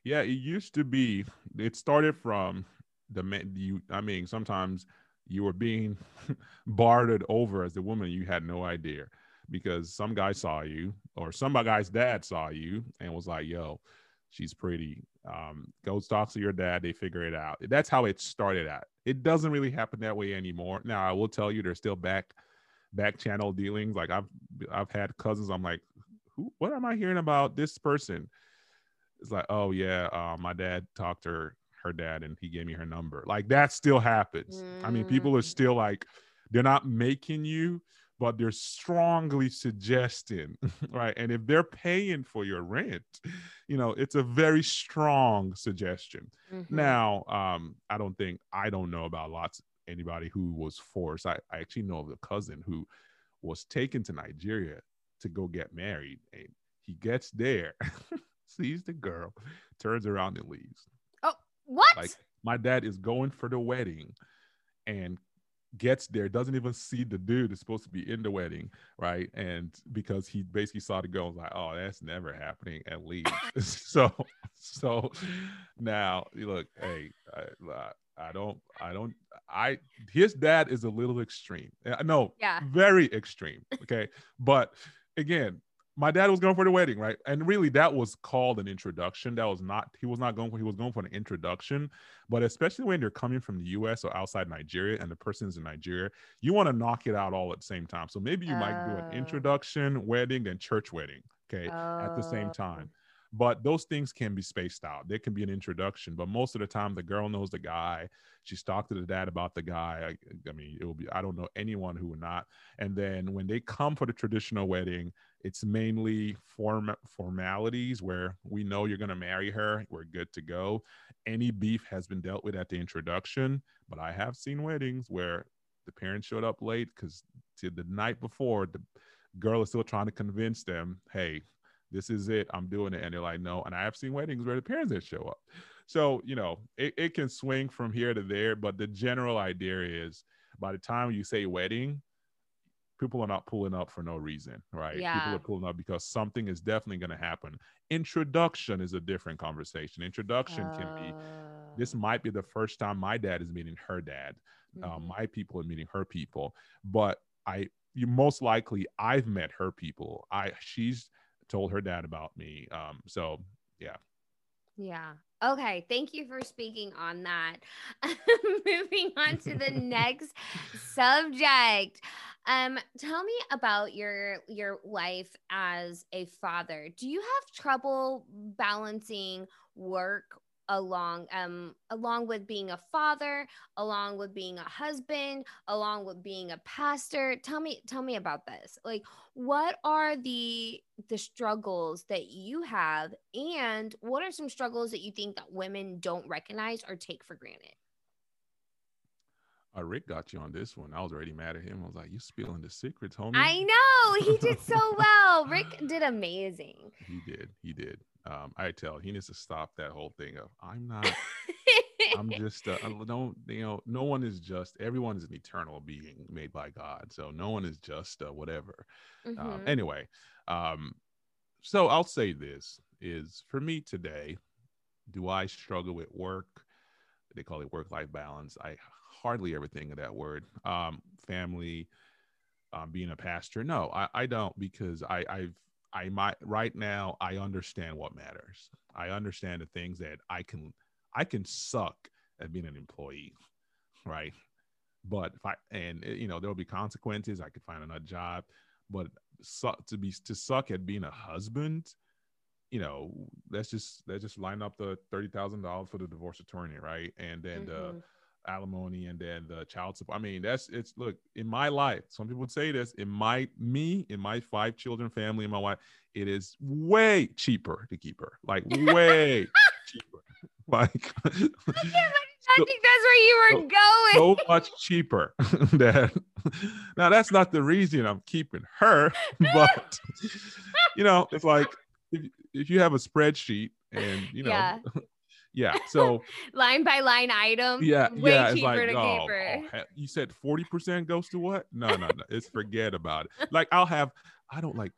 Yeah, it used to be. It started from the man. You, I mean, sometimes you were being [LAUGHS] bartered over as a woman. You had no idea because some guy saw you, or some guy's dad saw you, and was like, "Yo, she's pretty." Um, go talk to your dad. They figure it out. That's how it started out. It doesn't really happen that way anymore. Now, I will tell you, there's still back back channel dealings. Like I've I've had cousins. I'm like, who? What am I hearing about this person? It's like, oh yeah, uh, my dad talked to her, her dad and he gave me her number. Like that still happens. Mm. I mean, people are mm. still like, they're not making you, but they're strongly suggesting, [LAUGHS] right? And if they're paying for your rent, you know, it's a very strong suggestion. Mm-hmm. Now, um, I don't think I don't know about lots anybody who was forced. I, I actually know of a cousin who was taken to Nigeria to go get married, and he gets there. [LAUGHS] sees the girl, turns around and leaves. Oh, what? Like my dad is going for the wedding and gets there, doesn't even see the dude that's supposed to be in the wedding, right? And because he basically saw the girl, was like, "Oh, that's never happening," and leaves. [LAUGHS] [LAUGHS] so, so now look, hey, I, I don't, I don't, I his dad is a little extreme. Uh, no, yeah, very extreme. Okay, but again, my dad was going for the wedding, right? And really, that was called an introduction. That was not he was not going for he was going for an introduction. But especially when you're coming from the U.S. or outside Nigeria, and the person's in Nigeria, you want to knock it out all at the same time. So maybe you might do an oh. introduction, wedding, then church wedding, okay, at the same oh. time. But those things can be spaced out. There can be an introduction, but most of the time, the girl knows the guy. She's talked to the dad about the guy. I, I mean, it will be. I don't know anyone who would not. And then when they come for the traditional wedding, it's mainly form formalities where we know you're going to marry her. We're good to go. Any beef has been dealt with at the introduction. But I have seen weddings where the parents showed up late because the night before the girl is still trying to convince them, hey, this is it. I'm doing it. And they're like, no. And I have seen weddings where the parents didn't show up. So, you know, it, it can swing from here to there. But the general idea is by the time you say wedding, people are not pulling up for no reason, right? Yeah. People are pulling up because something is definitely going to happen. Introduction is a different conversation. Introduction uh... can be this uh. might be the first time my dad is meeting her dad. Uh, mm-hmm. my people are meeting her people, but I you most likely I've met her people. I she's told her dad about me. Um, so yeah. Yeah. Okay. Thank you for speaking on that. [LAUGHS] Moving on to the [LAUGHS] next subject. Um, tell me about your your life as a father. Do you have trouble balancing work along um along with being a father along with being a husband along with being a pastor. Tell me tell me about this. Like what are the the struggles that you have and what are some struggles that you think that women don't recognize or take for granted uh, Rick got you on this one. I was already mad at him. I was like, "You spilling the secrets, homie." I know he did [LAUGHS] so well. Rick did amazing. He did. He did um, I tell he needs to stop that whole thing of I'm [LAUGHS] not. I'm just uh, don't you know no one is just everyone is an eternal being made by God so no one is just uh, whatever um, mm-hmm. um, anyway um so I'll say this is for me today do I struggle with work they call it work life balance I hardly ever think of that word um family um, being a pastor no I, I don't because I I've I might right now I understand what matters. I understand the things that I can I can suck at being an employee, right? But if I and eh, you know there will be consequences. I could find another job, but suck to be to suck at being a husband, you know, let's just let's just line up the thirty thousand dollars for the divorce attorney, right? And then mm-hmm. the alimony and then the child support. I mean, that's it's look in my life. Some people would say this in my me in my five children family and my wife. It is way cheaper to keep her, like [LAUGHS] way cheaper. [LAUGHS] Like I, so, think that's where you were so, going. So much cheaper. [LAUGHS] that now that's not the reason I'm keeping her, but you know, it's like if if you have a spreadsheet and you know yeah. Yeah. So [LAUGHS] line by line item. Yeah. Way yeah, cheaper like, to oh, keep. Oh, you said 40% goes to what? No, no, no. It's forget about it. Like I'll have, I don't like,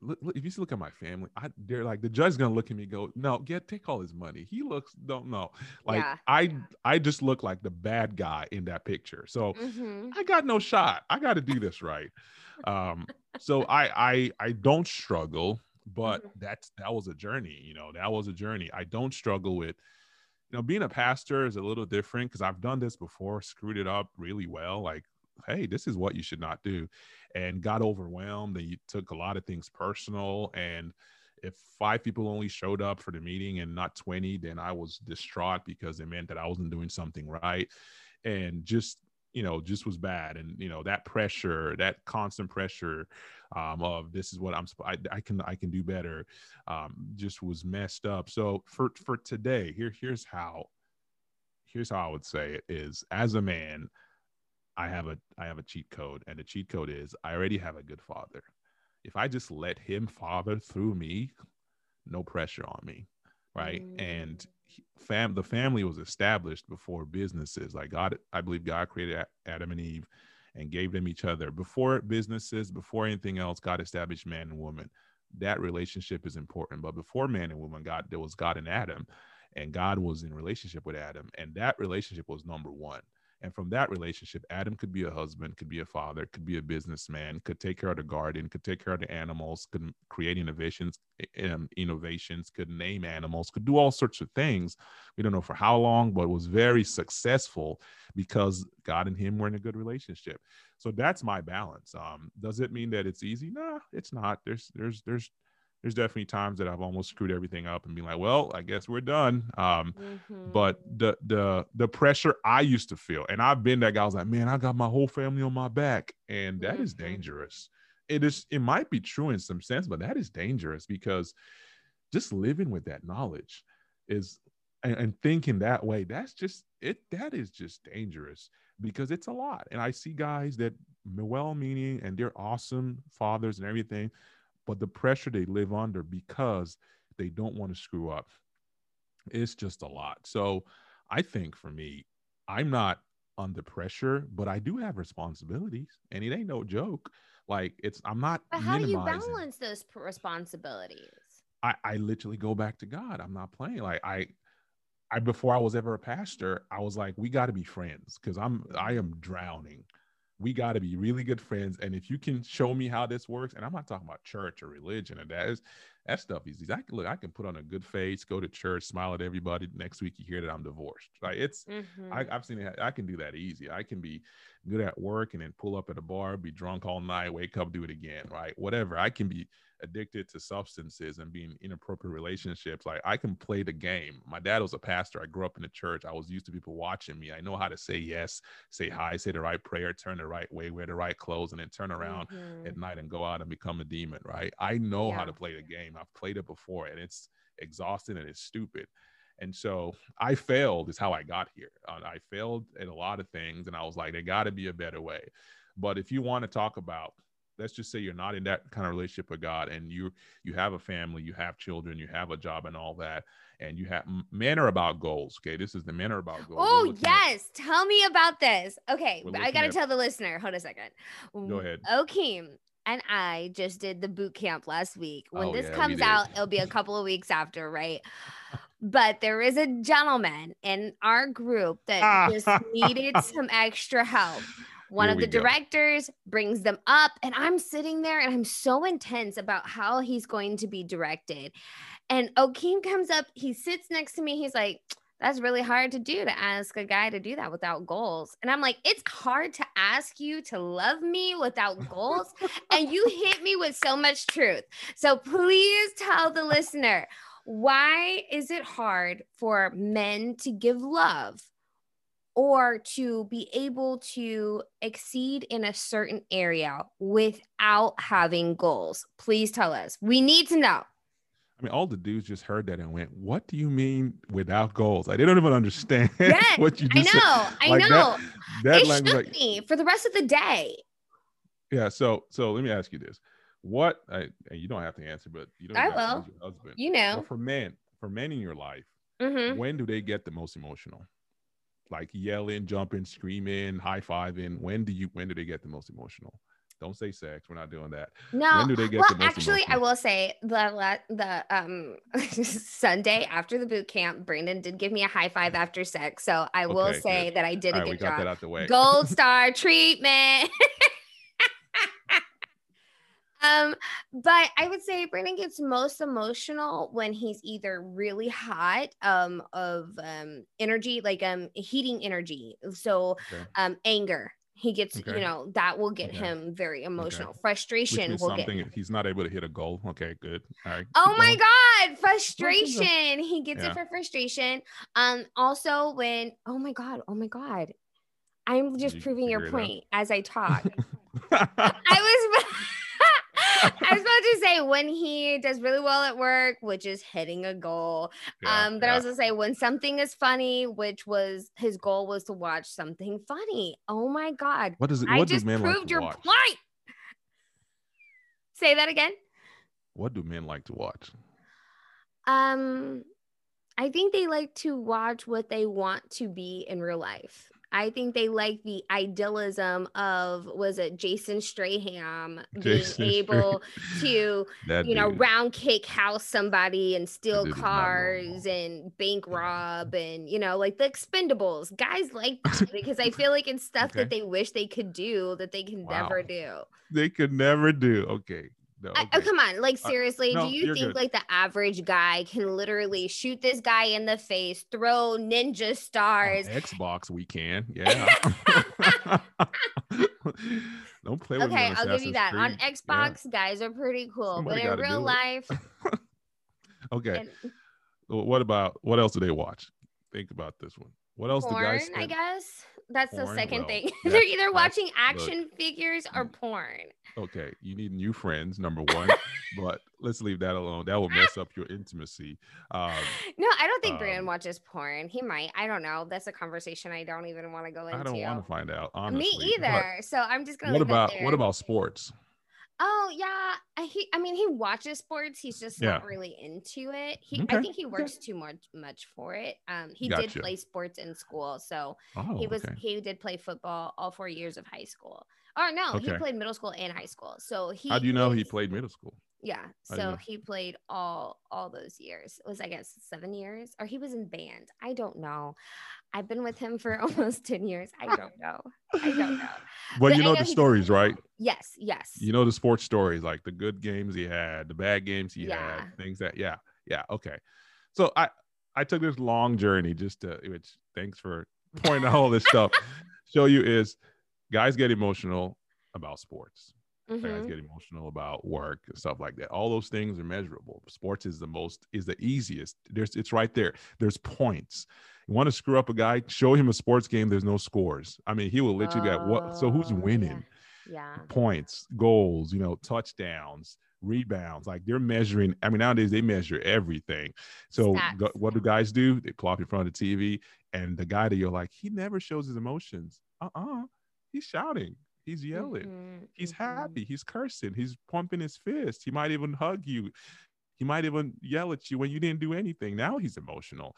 look, look, if you look at my family, I they're like the judge's gonna look at me go, no, get take all his money. He looks don't know. Like yeah. I I just look like the bad guy in that picture. So mm-hmm. I got no shot. I got to do this right. um, so I I I don't struggle but mm-hmm. that's that was a journey you know that was a journey i don't struggle with you know being a pastor is a little different because i've done this before screwed it up really well like hey this is what you should not do and got overwhelmed and you took a lot of things personal and if five people only showed up for the meeting and not 20 then i was distraught because it meant that i wasn't doing something right and just you know just was bad and you know that pressure that constant pressure um, of this is what i'm I, I can i can do better um, just was messed up. So for for today here here's how here's how i would say it is as a man i have a i have a cheat code and the cheat code is i already have a good father. If i just let him father through me no pressure on me right? Mm. and fam the family was established before businesses. Like god i believe god created adam and eve and gave them each other. Before businesses before anything else god established man and woman. That relationship is important. But before man and woman god there was god and adam and god was in relationship with adam and that relationship was number one and from that relationship, Adam could be a husband, could be a father, could be a businessman, could take care of the garden, could take care of the animals, could create innovations, um, innovations, could name animals, could do all sorts of things. We don't know for how long, but was very successful because God and him were in a good relationship. So that's my balance. Um, does it mean that it's easy? No, nah, it's not. There's there's there's there's definitely times that I've almost screwed everything up and be like, well, I guess we're done. Um, mm-hmm. but the the the pressure I used to feel, and I've been that guy. I was like, man, I got my whole family on my back, and that mm-hmm. is dangerous. It is. It might be true in some sense, but that is dangerous because just living with that knowledge is and, and thinking that way. That's just it. That is just dangerous because it's a lot. And I see guys that well-meaning and they're awesome fathers and everything but the pressure they live under because they don't want to screw up. It's just a lot. So i think for me i'm not under pressure but i do have responsibilities and it ain't no joke. Like it's i'm not but how do you balance those responsibilities? I i literally go back to god. I'm not playing. Like i I before I was ever a pastor, I was like, we got to be friends because I'm I am drowning we got to be really good friends. And if you can show me how this works, and I'm not talking about church or religion and that is that stuff is easy. I can look, I can put on a good face, go to church, smile at everybody. Next week you hear that I'm divorced. Like it's mm-hmm. I, have seen it. I can do that easy. I can be good at work and then pull up at a bar, be drunk all night, wake up, do it again, right? Whatever. I can be addicted to substances and being inappropriate relationships. Like I can play the game. My dad was a pastor. I grew up in the church. I was used to people watching me. I know how to say yes, say hi, say the right prayer, turn the right way, wear the right clothes, and then turn around mm-hmm. at night and go out and become a demon. Right? I know yeah. how to play the game. I've played it before, and it's exhausting and it's stupid. And so I failed, is how I got here. Uh, I failed at a lot of things, and I was like, there got to be a better way. But if you want to talk about let's just say you're not in that kind of relationship with God and you you have a family, you have children, you have a job and all that, and you have men are about goals. Okay, this is the men are about goals. Oh yes, at, tell me about this. Okay, I got to tell the listener. Hold a second. Go ahead. Okay. And I just did the boot camp last week. When oh, this yeah, comes out, it'll be a couple of weeks after, right? but there is a gentleman in our group that [LAUGHS] just needed some extra help one Here of the directors go. brings them up, and I'm sitting there and I'm so intense about how he's going to be directed. And Okem comes up, he sits next to me, he's like, that's really hard to do to ask a guy to do that without goals. And I'm like, it's hard to ask you to love me without [LAUGHS] goals. and you hit me with so much truth. So please tell the listener why is it hard for men to give love or to be able to exceed in a certain area without having goals? Please tell us. We need to know. I mean, all the dudes just heard that and went, "What do you mean without goals?" Like they don't even understand [LAUGHS] yes, what you just I know, said. Like I know. That, that it language, shook like, me for the rest of the day. Yeah. So, so let me ask you this: What? I, and you don't have to answer, but you don't. I will. Husband. You know. For men, for men in your life, mm-hmm. when do they get the most emotional? Like yelling, jumping, screaming, high fiving? When do you when do they get the most emotional? Don't say sex. We're not doing that. No. When do they get well, the most actually, emotional? I will say the the um [LAUGHS] Sunday after the boot camp, Brandon did give me a high five after sex. So I okay, will say good. that I did All a right, good job. That out the way. Gold [LAUGHS] star treatment. [LAUGHS] Um, but I would say Brandon gets most emotional when he's either really hot, um, of um energy, like um heating energy. So okay. um anger. He gets, okay. you know, that will get okay. him very emotional. Frustration will something get he's not able to hit a goal. Okay, good. All right. Oh my god, frustration. he gets yeah. it for frustration. Um, also when oh my god, oh my god. I'm just proving your point as I talk. [LAUGHS] I was [LAUGHS] I was about to say when he does really well at work, which is hitting a goal. Yeah, um, but yeah. I was gonna say when something is funny, which was his goal was to watch something funny. Oh my god! What does it? What I just proved like your watch? point. Say that again. What do men like to watch? Um, I think they like to watch what they want to be in real life. I think they like the idealism of was it Jason Statham [LAUGHS] Jason being able to [LAUGHS] you know round cake house somebody and steal cars and bank rob and you know like the expendables guys like [LAUGHS] because I feel like it's stuff okay. that they wish they could do that they can wow. never do. They could never do. Okay. No, okay. I, oh, come on. Like, uh, seriously, uh, no, do you think good. like the average guy can literally shoot this guy in the face, throw ninja stars? On Xbox, we can. [LAUGHS] Yeah. [LAUGHS] Don't play with Okay, I'll give you that. Creed. On Xbox, yeah. guys are pretty cool. Somebody but in real life, [LAUGHS] okay. And what about what else do they watch? Think about this one. What else do porn, guys? I guess. That's the second Well, thing. [LAUGHS] They're either watching look. action figures or porn. Okay, you need new friends, number [LAUGHS] one. but let's leave that alone. That will mess up your intimacy. Um, No, I don't think Um, watches porn. He might. I don't know. That's a conversation I don't even want to go into. I don't want to find out. Honestly, Me But either. So I'm just gonna. What about what about sports? Oh yeah, I- he. I mean, he watches sports. He's just not really into it. He. Okay, I think he okay. works too much much for it. Um, he Gotcha. did play sports in school, so Oh, he was okay. he did play football all four years of high school. Or no, he played middle school and high school. So he. How do you know he played middle school? Yeah, How do you so he played all all those years. It was I guess seven years, or he was in band. I don't know. I've been with him for [LAUGHS] almost ten years. I don't [LAUGHS] know. I don't know. Well, But you know know the stories, right? Yes, yes. You know the sports stories, like the good games he had, the bad games he Yeah. had, things that yeah, yeah, okay. So I I took this long journey just to which thanks for [LAUGHS] pointing out all this stuff. Show you is guys get emotional about sports. Guys Mhm. get emotional about work and stuff like that. All those things are measurable. Sports is the most is the easiest. There's it's right there. There's points. You want to screw up a guy? Show him a sports game. There's no scores. I mean, he will literally be like, what? So who's Oh, winning? Yeah. points, goals, you know, touchdowns, rebounds. Like they're measuring. I mean, nowadays they measure everything. So go- what do guys do? They plop in front of the TV, and the guy that you're like, he never shows his emotions. Uh uh He's shouting. He's yelling. Mhm, He's mhm. happy. He's cursing. He's pumping his fist. He might even hug you. He might even yell at you when you didn't do anything. Now he's emotional.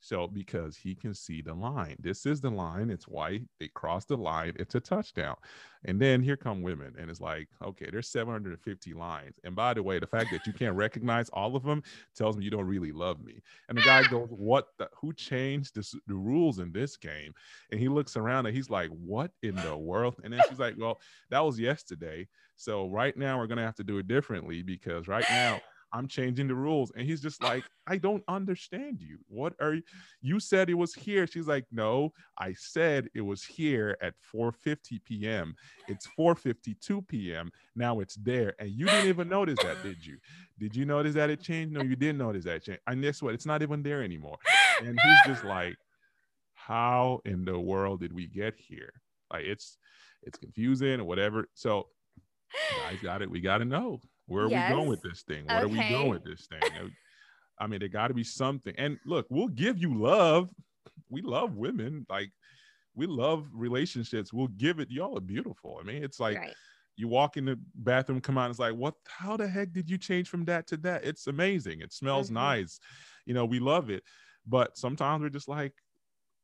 So because he can see the line. This is the line. It's white. They cross the line. It's a touchdown. And then here come women. And it's like, okay, there's 750 lines. And by the way, the fact that you can't recognize all of them tells me you don't really love me. And the guy [LAUGHS] goes, What the who changed this, the rules in this game? And he looks around and he's like, What in the world? And then she's like, Well, that was yesterday. So right now we're gonna have to do it differently because right now I'm changing the rules. And he's just like, I don't understand you. What are you? You said it was here. She's like, No, I said it was here at 4:50 p.m. It's 4:52 p.m. Now it's there. And you didn't even notice that, did you? Did you notice that it changed? No, you didn't notice that it changed. And guess what? It's not even there anymore. And he's just like, How in the world did we get here? Like it's it's confusing or whatever. So guys got it. We got to know where are we going with this thing? What are we Okay. doing with this thing? I mean, there got to be something. And look, we'll give you love. We love women. Like we love relationships. We'll give it. Y'all are beautiful. I mean, it's like right. you walk in the bathroom, come out, it's like, what? How the heck did you change from that to that? It's amazing. It smells Mhm. nice. You know, we love it. But sometimes we're just like,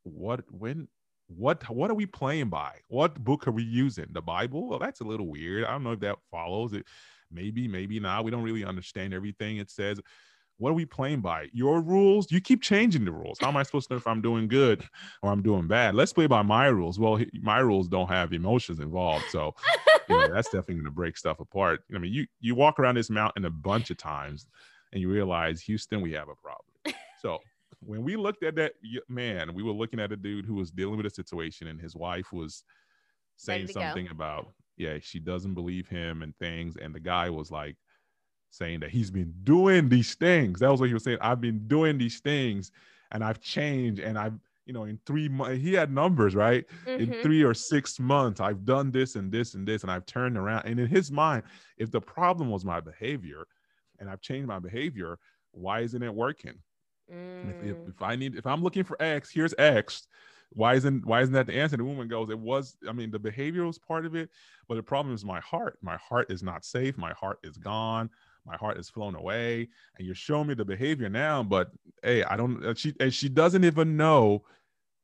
what? When? What? What are we playing by? What book are we using? The Bible? Well, that's a little weird. I don't know if that follows it. Maybe, maybe not. We don't really understand everything it says. What are we playing by? Your rules? You keep changing the rules. How am I supposed to know if I'm doing good or I'm doing bad? Let's play by my rules. Well, my rules don't have emotions involved, so that's definitely going to break stuff apart. I mean, you you walk around this mountain a bunch of times, and you realize, Houston, we have a problem. So when we looked at that man, we were looking at a dude who was dealing with a situation, and his wife was saying to go. something about, yeah, she doesn't believe him and things, and the guy was like saying that he's been doing these things. That was what he was saying. I've been doing these things, and I've changed, and I've you know in three months he had numbers right in Mhm. three or six months i've done this and this and this and i've turned around and in his mind if the problem was my behavior and i've changed my behavior why isn't it working And if, if, Mm. if i need if i'm looking for x here's x why isn't why isn't that the answer? The woman goes it was i mean the behavior was part of it but the problem is my heart. My heart is not safe. My heart is gone. My heart is flown away. And you're showing me the behavior now but hey i don't uh, she and she doesn't even know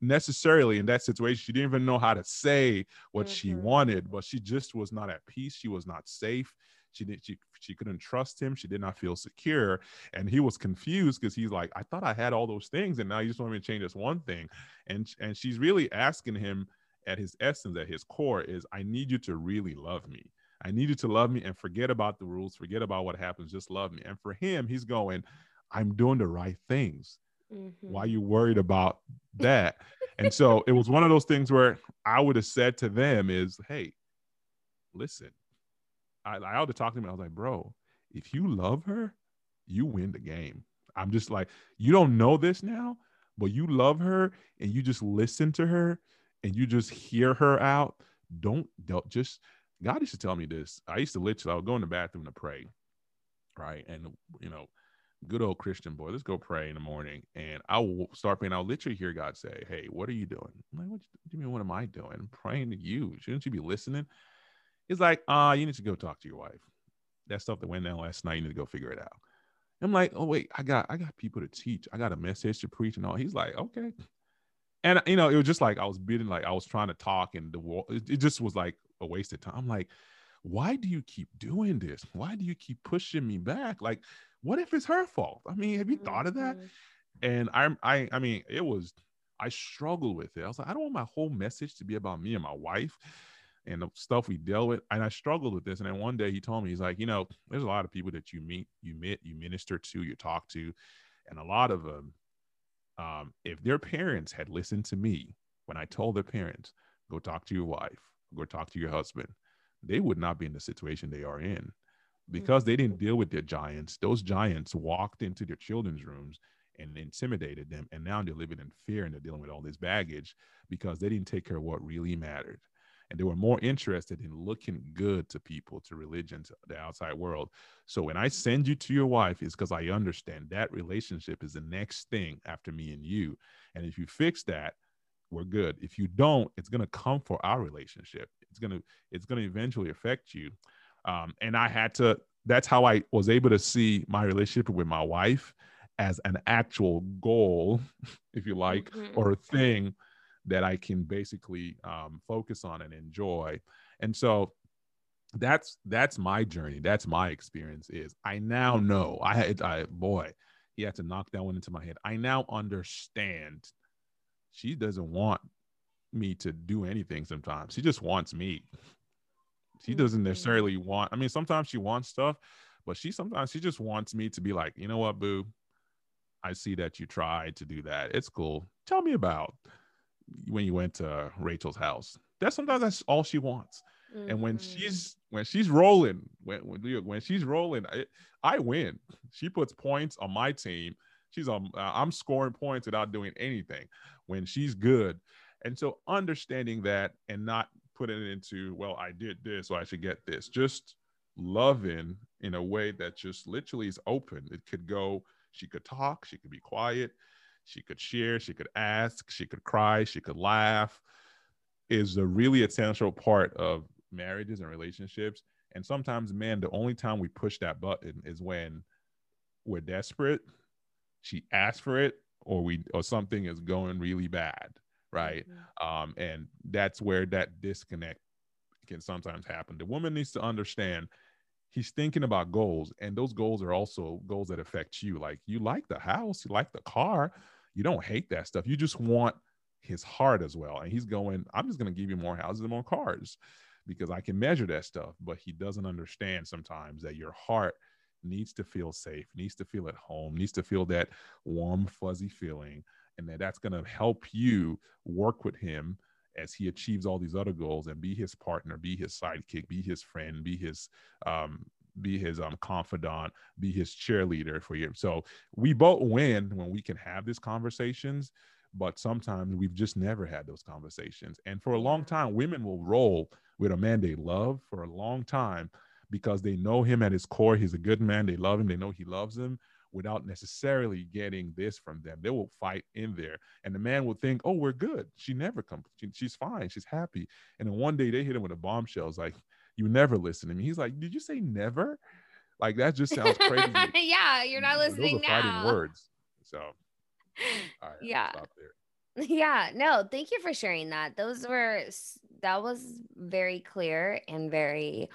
necessarily in that situation she didn't even know how to say what she Mhm. wanted but she just was not at peace. She was not safe she didn't she, she couldn't trust him. She did not feel secure. And he was confused because he's like i thought i had all those things and now you just want me to change this one thing. And and she's really asking him at his essence at his core is i need you to really love me. I need you to love me and forget about the rules forget about what happens just love me. And for him he's going i'm doing the right things. Why Mhm. you worried about that? And so it was one of those things where i would have said to them is hey listen i, I ought to talk to him i was like bro if you love her you win the game I'm just like, you don't know this now, but you love her and you just listen to her and you just hear her out. Don't don't just God used to tell me this. I used to literally I would go in the bathroom to pray, right? And you know, good old Christian boy. Let's go pray in the morning, and I will start praying. I'll literally hear God say, "Hey, what are you doing?" I'm like, "What do you mean? What am I doing? I'm praying to you. Shouldn't you be listening?" He's like, "Ah, uh, you need to go talk to your wife. That stuff that went down last night. You need to go figure it out." I'm like, "Oh wait, I got I got people to teach. I got a message to preach and all." He's like, "Okay." And you know, it was just like I was beating, like I was trying to talk, and the it, it just was like a waste of time. I'm like, why do you keep doing this? Why do you keep pushing me back? Like, what if it's her fault? I mean, have you thought of that? Mm-hmm. And I'm I, I mean, it was. I struggled with it. I was like, I don't want my whole message to be about me and my wife and the stuff we deal with. And I struggled with this. And then one day he told me, he's like, you know, there's a lot of people that you meet, you meet, you minister to, you talk to, and a lot of them, um, if their parents had listened to me when I told their parents, go talk to your wife, go talk to your husband, they would not be in the situation they are in because they didn't deal with their giants. Those giants walked into their children's rooms and intimidated them. And now they're living in fear and they're dealing with all this baggage because they didn't take care of what really mattered. And they were more interested in looking good to people, to religion, to the outside world. So when I send you to your wife, it's because I understand that relationship is the next thing after me and you. And if you fix that, we're good. If you don't, it's gonna come for our relationship. It's gonna it's gonna eventually affect you. Um, and I had to. That's how I was able to see my relationship with my wife as an actual goal, [LAUGHS] if you like, mm-hmm. or a thing that I can basically um, focus on and enjoy. And so that's that's my journey. That's my experience. Is I now know I had I boy, he had to knock that one into my head. I now understand she doesn't want me to do anything sometimes. She just wants me. She doesn't mm-hmm. necessarily want, I mean, sometimes she wants stuff, but she sometimes she just wants me to be like, you know what, boo? I see that you tried to do that. It's cool. Tell me about when you went to Rachel's house. That's sometimes that's all she wants. Mm-hmm. And when mm-hmm. she's when she's rolling, when when, when she's rolling, I, I win. She puts points on my team she's on uh, i'm scoring points without doing anything when she's good and so understanding that and not putting it into well i did this so i should get this just loving in a way that just literally is open it could go she could talk she could be quiet she could share she could ask she could cry she could laugh. Is a really essential part of marriages and relationships. And sometimes man the only time we push that button is when we're desperate she asks for it or we or something is going really bad right? Mm-hmm. um and that's where that disconnect can sometimes happen. The woman needs to understand he's thinking about goals and those goals are also goals that affect you. Like you like the house you like the car you don't hate that stuff. You just want his heart as well. And he's going i'm just going to give you more houses and more cars because i can measure that stuff. But he doesn't understand sometimes that your heart needs to feel safe, needs to feel at home, needs to feel that warm, fuzzy feeling, and that that's going to help you work with him as he achieves all these other goals and be his partner, be his sidekick, be his friend, be his um, be his um, confidant, be his cheerleader for you. So we both win when we can have these conversations, but sometimes we've just never had those conversations. And for a long time, women will roll with a man they love for a long time because they know him at his core. He's a good man. They love him. They know he loves them without necessarily getting this from them. They will fight in there. And the man will think, oh, we're good. She never comes. She, she's fine. She's happy. And then one day they hit him with a bombshell. It's like, you never listen to me. He's like, did you say never? Like that just sounds crazy. [LAUGHS] yeah, you're not listening Those are now. Fighting words. So, [LAUGHS] yeah. [LAUGHS] Yeah, no, thank you for sharing that. Those were that was very clear and very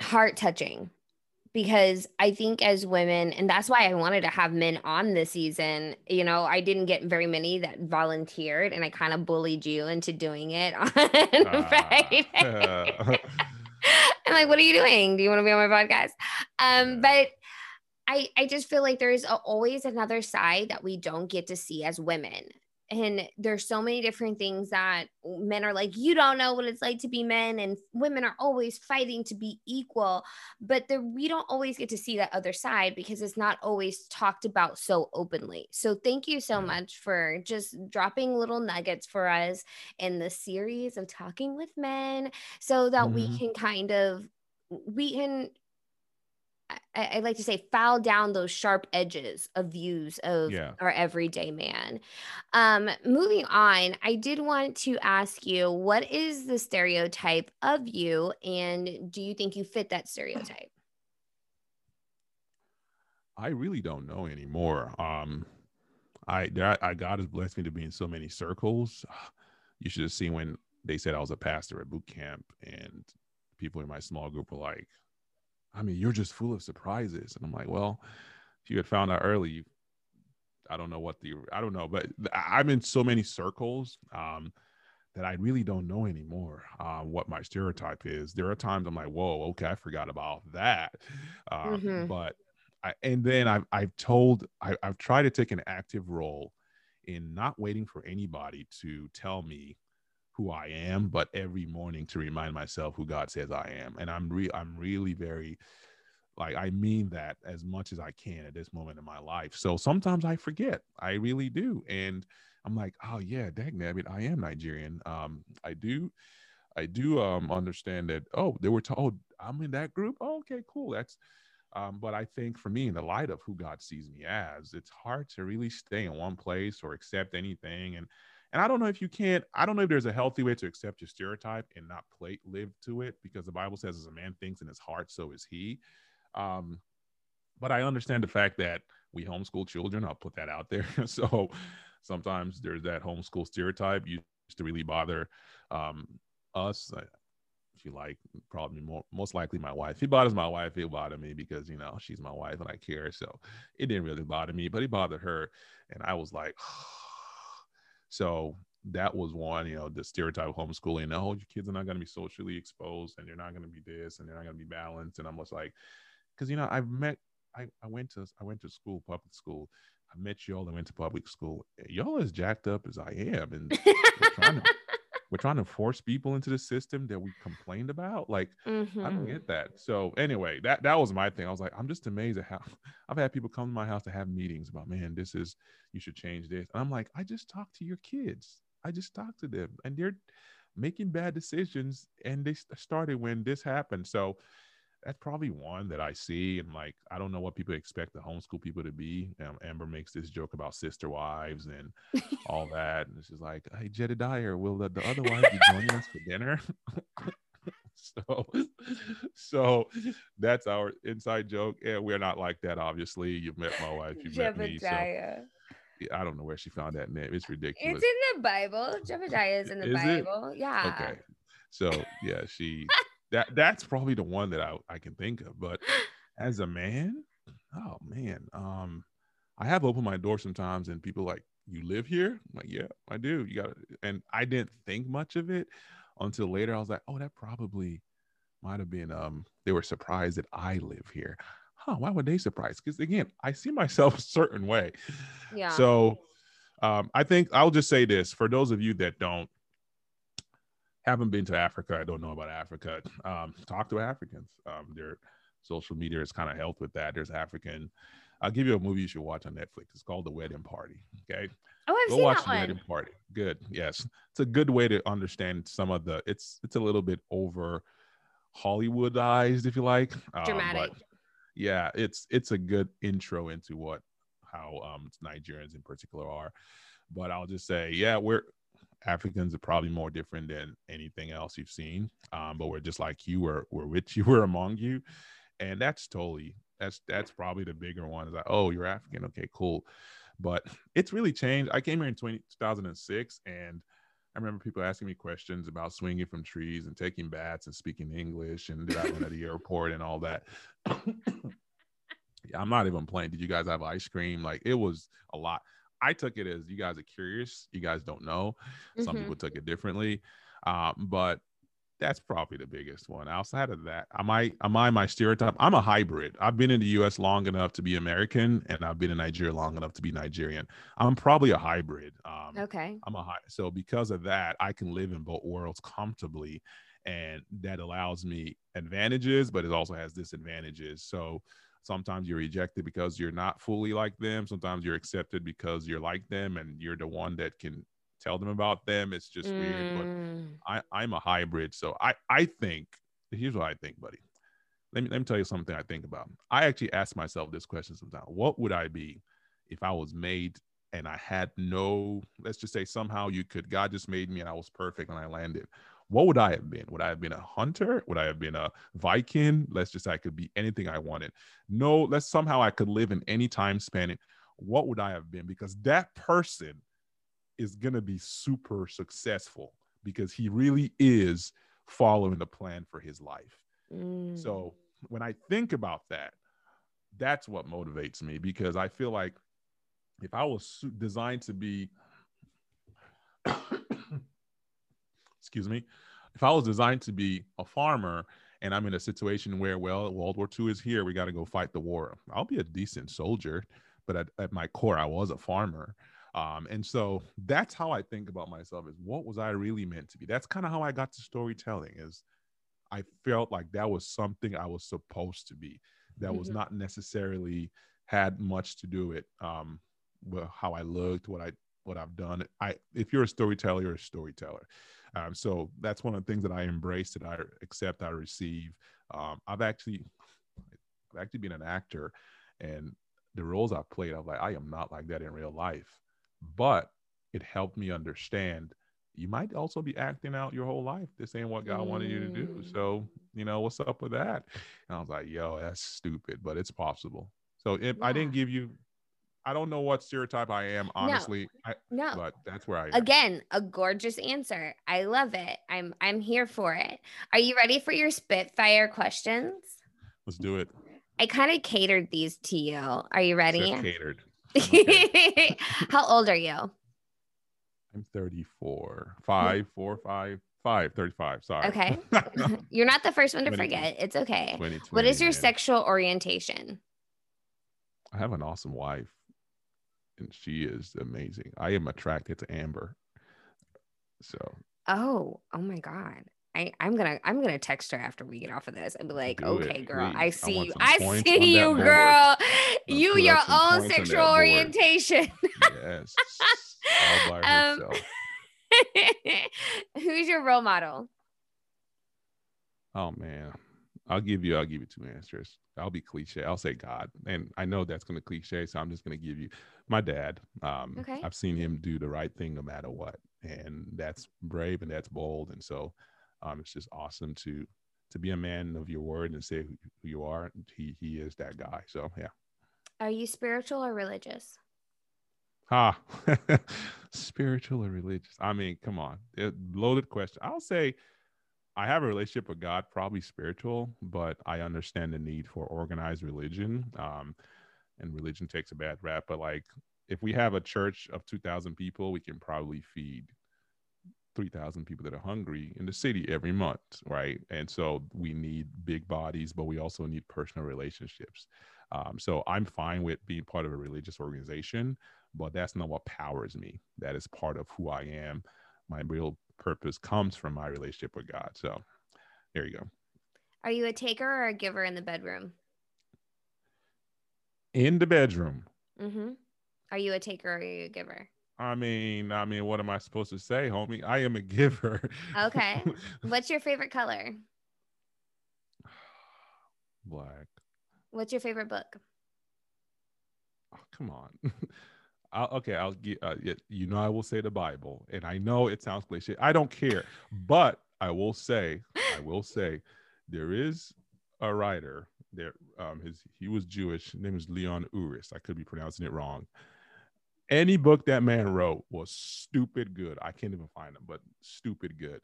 heart touching because I think as women, and that's why I wanted to have men on this season. You know, I didn't get very many that volunteered, and I kind of bullied you into doing it [LAUGHS] on uh, [LAUGHS] Friday. Uh. [LAUGHS] I'm like, what are you doing? Do you want to be on my podcast? Um, but I, I just feel like there's a, always another side that we don't get to see as women. And there's so many different things that men are like you don't know what it's like to be men and women are always fighting to be equal but the, we don't always get to see that other side because it's not always talked about so openly so thank you so much for just dropping little nuggets for us in the series of talking with men so that mm-hmm. we can kind of we can I, I, like to say file down those sharp edges of views of yeah. our everyday man. Um, moving on, I did want to ask you what is the stereotype of you, and do you think you fit that stereotype? I really don't know anymore. Um, I, I God has blessed me to be in so many circles. [SIGHS] You should have seen when they said I was a pastor at boot camp, and people in my small group were like, I mean, you're just full of surprises. And I'm like, well, if you had found out early, I don't know what the, I don't know, but I'm in so many circles um, that I really don't know anymore uh, what my stereotype is. There are times I'm like, whoa, okay, I forgot about that. Uh, mm-hmm. But, I, and then I've, I've told, I, I've tried to take an active role in not waiting for anybody to tell me who I am, but every morning to remind myself who God says I am. And I'm re I'm really very like I mean that as much as I can at this moment in my life. So sometimes I forget. I really do. And I'm like, oh yeah, dang it. I am Nigerian. Um, I do I do um understand that, oh, they were told I'm in that group. Oh, okay, cool. That's um, but I think for me, in the light of who God sees me as, it's hard to really stay in one place or accept anything. And and I don't know if you can't, I don't know if there's a healthy way to accept your stereotype and not play live to it because the Bible says as a man thinks in his heart, so is he. Um, but I understand the fact that we homeschool children. I'll put that out there. [LAUGHS] so sometimes there's that homeschool stereotype used to really bother um, us. If you like, probably more, most likely my wife. If he bothers my wife, he'll bother me because you know she's my wife and I care. So it didn't really bother me, but he bothered her, and I was like. Oh, [SIGHS] so that was one, you know, the stereotype of homeschooling. Oh, your kids are not going to be socially exposed and they're not going to be this and they're not going to be balanced. And I'm just like, because, you know, I've met, I, I went to, I went to school, public school. I met y'all and went to public school. Y'all as jacked up as I am. And [LAUGHS] trying to, we're trying to force people into the system that we complained about. Like, mm-hmm. I don't mm-hmm. get that. So anyway, that that was my thing. I was like, I'm just amazed at how [LAUGHS] I've had people come to my house to have meetings about, man, this is you should change this. And I'm like, I just talked to your kids. I just talked to them, and they're making bad decisions. And they started when this happened. So that's probably one that I see. And like, I don't know what people expect the homeschool people to be. Um, Amber makes this joke about sister wives and all [LAUGHS] that. And she's like, hey, Jedediah, will the, the other wife be joining us for dinner? [LAUGHS] so, so that's our inside joke. Yeah, we're not like that, obviously. You've met my wife, you've met me. So I don't know where she found that name. It's ridiculous. It's in the Bible. Jebediah is in the is Bible. It? Yeah. Okay. So yeah, she [LAUGHS] that that's probably the one that I, I can think of. But [GASPS] as a man, oh man, um, I have opened my door sometimes and people like, you live here? I'm like, yeah, I do. You got and I didn't think much of it until later. I was like, oh, that probably might have been um they were surprised that I live here. Huh, why were they surprised? Because again, I see myself [LAUGHS] a certain way. Yeah. So um, I think I'll just say this for those of you that don't haven't been to Africa. I don't know about Africa. Um, talk to Africans. Um, their social media has kind of helped with that. There's African. I'll give you a movie you should watch on Netflix. It's called The Wedding Party. Okay. Oh, I've Go seen watch that The one. Wedding Party. Good. Yes, it's a good way to understand some of the. It's it's a little bit over Hollywoodized, if you like. Um, Dramatic. yeah, it's it's a good intro into what how um Nigerians in particular are. But I'll just say, yeah, we're Africans are probably more different than anything else you've seen. Um, but we're just like you, we're, we're with you, [LAUGHS] we're among you. And that's totally, that's, that's probably the bigger one is like, oh, you're African. Okay, cool. But it's really changed. I came here in 20, 2006 and I remember people asking me questions about swinging from trees and taking bats and speaking English and did I run at the airport and all that. [COUGHS] I'm not even playing. Did you guys have ice cream? Like it was a lot. I took it as you guys are curious. You guys don't know. Some mm-hmm. people took it differently. Um, but that's probably the biggest one. Outside of that, am I am I my stereotype? I'm a hybrid. I've been in the U.S. long enough to be American, and I've been in Nigeria long enough to be Nigerian. I'm probably a hybrid. Um, okay. I'm a high. So because of that, I can live in both worlds comfortably, and that allows me advantages, but it also has disadvantages. So sometimes you're rejected because you're not fully like them. Sometimes you're accepted because you're like them, and you're the one that can tell them about them. It's just mm. weird. But mm. I, I'm a hybrid. So I, I think here's what I think, buddy. Let me let me tell you something I think about. I actually ask myself this question sometimes. What would I be if I was made and I had no, let's just say somehow you could, God just made me and I was perfect and I landed. What would I have been? Would I have been a hunter? Would I have been a Viking? Let's just say I could be anything I wanted. No, let's somehow I could live in any time span. What would I have been? Because that person is going to be super successful because he really is following the plan for his life. Mm. So when I think about that, that's what motivates me because I feel like if I was designed to be, excuse me, if I was designed to be a farmer and I'm in a situation where, well, World War II is here, we got to go fight the war, I'll be a decent soldier. But at, at my core, I was a farmer. Um, and so that's how I think about myself is what was I really meant to be? That's kind of how I got to storytelling is I felt like that was something I was supposed to be. That mm-hmm. was not necessarily had much to do with um with how I looked, what I what I've done. I if you're a storyteller, you're a storyteller. Um, so that's one of the things that I embrace, that I accept, I receive. Um, I've actually I've actually been an actor and the roles I've played, I'm like, I am not like that in real life but it helped me understand you might also be acting out your whole life. This ain't what God mm. wanted you to do. Mm. So, you know, what's up with that? And I was like, yo, that's stupid, but it's possible. So if yeah. I didn't give you, I don't know what stereotype I am, honestly. No, I, no. but that's where I am. Again, a gorgeous answer. I love it. I'm I'm here for it. Are you ready for your Spitfire questions? Let's do it. I kind of catered these to you. Are you ready? Catered. [LAUGHS] How old are you? I'm 34. Five, four, five, five, 35. Sorry. Okay. [LAUGHS] [LAUGHS] You're not the first one to forget. It's okay. what is your man. sexual orientation? I have an awesome wife, and she is amazing. I am attracted to Amber. So. Oh, oh my God. I, I'm gonna I'm gonna text her after we get off of this and be like, Do okay, it, girl, please. I see I you. I see you, girl. You your own sexual orientation. yes. All by [LAUGHS] um, herself. [LAUGHS] who's your role model? Oh man. I'll give you I'll give you two answers. I'll be cliche. I'll say God. And I know that's gonna cliche, so I'm just gonna give you my dad. Um okay. I've seen him do the right thing no matter what. And that's brave and that's bold. And so um, it's just awesome to to be a man of your word and say who you are. He he is that guy. So yeah. Are you spiritual or religious? Ah, [LAUGHS] spiritual or religious? I mean, come on, it, loaded question. I'll say I have a relationship with God, probably spiritual, but I understand the need for organized religion. Um, and religion takes a bad rap, but like if we have a church of 2,000 people, we can probably feed 3,000 people that are hungry in the city every month, right? And so we need big bodies, but we also need personal relationships. Um, so I'm fine with being part of a religious organization, but that's not what powers me. That is part of who I am. My real purpose comes from my relationship with God. So there you go. Are you a taker or a giver in the bedroom? In the bedroom. Mm-hmm. Are you a taker or are you a giver? I mean, I mean, what am I supposed to say, homie? I am a giver. Okay. [LAUGHS] What's your favorite color? [SIGHS] Black. What's your favorite book? Oh, come on. [LAUGHS] I'll, okay, I'll get. Uh, you know, I will say the Bible, and I know it sounds cliche. I don't care, but I will say, I will say, there is a writer there. Um, his he was Jewish. His name is Leon Uris. I could be pronouncing it wrong any book that man wrote was stupid good. I can't even find them, but stupid good.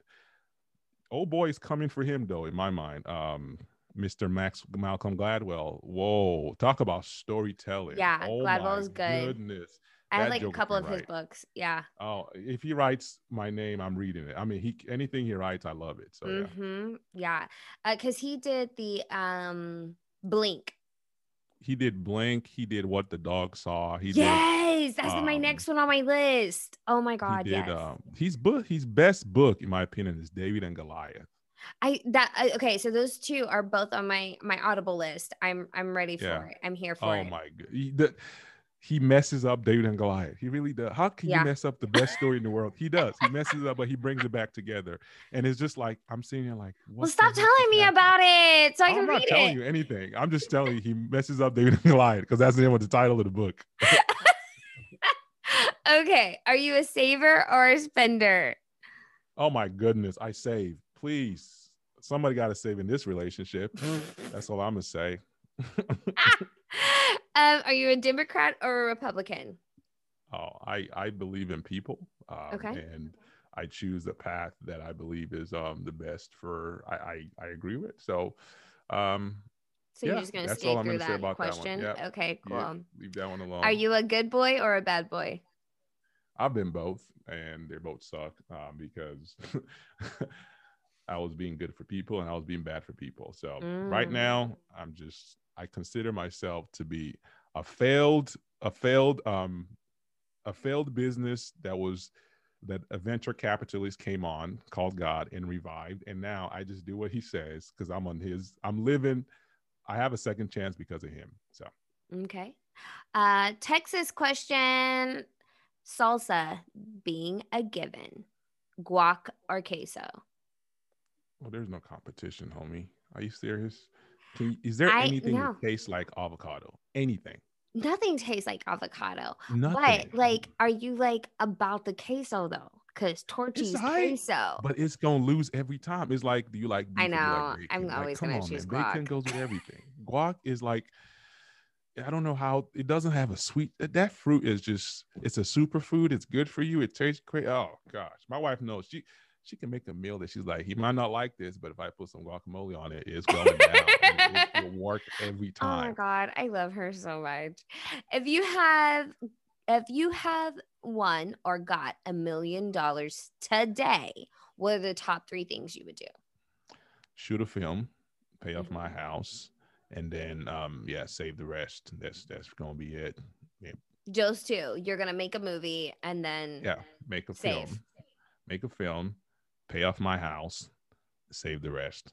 Old is coming for him though, in my mind. Um, Mr. Max Malcolm Gladwell. Whoa, talk about storytelling. Yeah, oh Gladwell is good. Goodness, I have like a couple of his books. Yeah. Oh, if he writes my name, I'm reading it. I mean, he anything he writes, I love it. So yeah. Mm-hmm. Yeah. Because he did the um Blink. he did Blink. He did What the Dog Saw. He yes, that's my um, next one on my list. Oh my god, He did. yes. Um, he's book. His best book, in my opinion, is David and Goliath. I that okay, so those two are both on my my Audible list. I'm I'm ready for Yeah. it. I'm here for Oh it. Oh my god. He, the, he messes up David and Goliath. He really does. How can Yeah. you mess up the best story in the world? He does. He messes it up, but he brings it back together. And it's just like I'm sitting here like, what well, stop telling me happening? about it so I can read it. I'm not telling you anything. I'm just telling you he messes up David and Goliath because that's the name of the title of the book. [LAUGHS] okay, are you a saver or a spender? Oh my goodness, I save. Please, somebody got to save in this relationship. That's all I'm gonna say. [LAUGHS] [LAUGHS] um, are you a Democrat or a Republican? Oh, I I believe in people. Um, Okay. And I choose the path that I believe is um the best for. I I, I agree with. So, um, So you're just gonna that's skate through that about that question. Okay, cool. yeah, leave that one alone. Are you a good boy or a bad boy? I've been both, and they both suck um, because [LAUGHS] I was being good for people and I was being bad for people. So right Mm. now, I'm just I consider myself to be a failed, a failed, um, a failed business that was that a venture capitalist came on called God and revived, and now I just do what he says because I'm on his. I'm living. I have a second chance because of him. So Okay. Uh, Texas question salsa being a given, guac or queso? Well, there's no competition, homie. Are you serious? Can you, is there I- anything no. that tastes like avocado? Anything? Nothing tastes like avocado. Nothing. But like, are you like about the queso though? Because tortillas aight, queso. but it's gonna lose every time. It's like, do you like? I beef or do you like know. I'm? Like, always gonna on, choose man. Bacon goes with [LAUGHS] everything. Guac is like, I don't know how it doesn't have a sweet. That, that fruit is just, it's a superfood. It's good for you. It tastes great. Oh gosh, my wife knows she. She can make a meal that she's like, he might not like this, but if I put some guacamole on it, it's going down. it, it will work every time. [LAUGHS] Oh my god, I love her so much. If you have if you have won or got a million dollars today, what are the top three things you would do? shoot a film, pay off my Mhm. house, and then um yeah, save the rest. That's that's gonna be it. Just two. You're gonna make a movie and then Yeah, make a Save. film, make a film, pay off my house, save the rest.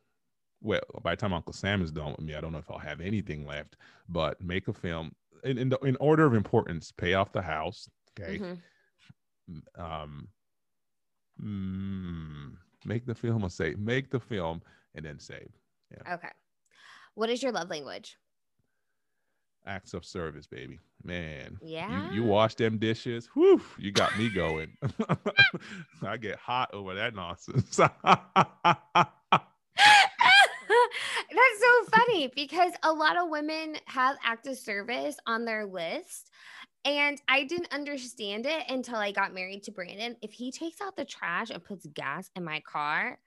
Well, by the time Uncle Sam is done with me, I don't know if I'll have anything left. But make a film in in, the, in order of importance. Pay off the house. Okay. Mhm. Um. mm, make the film or save. Make the film and then save. Okay. What is your love language? Acts of service, baby. Man, Yeah. you you wash them dishes. Whew, you got me going. [LAUGHS] I get hot over that nonsense. [LAUGHS] That's so funny because a lot of women have acts of service on their list. And I didn't understand it until I got married to Brandon. If he takes out the trash and puts gas in my car,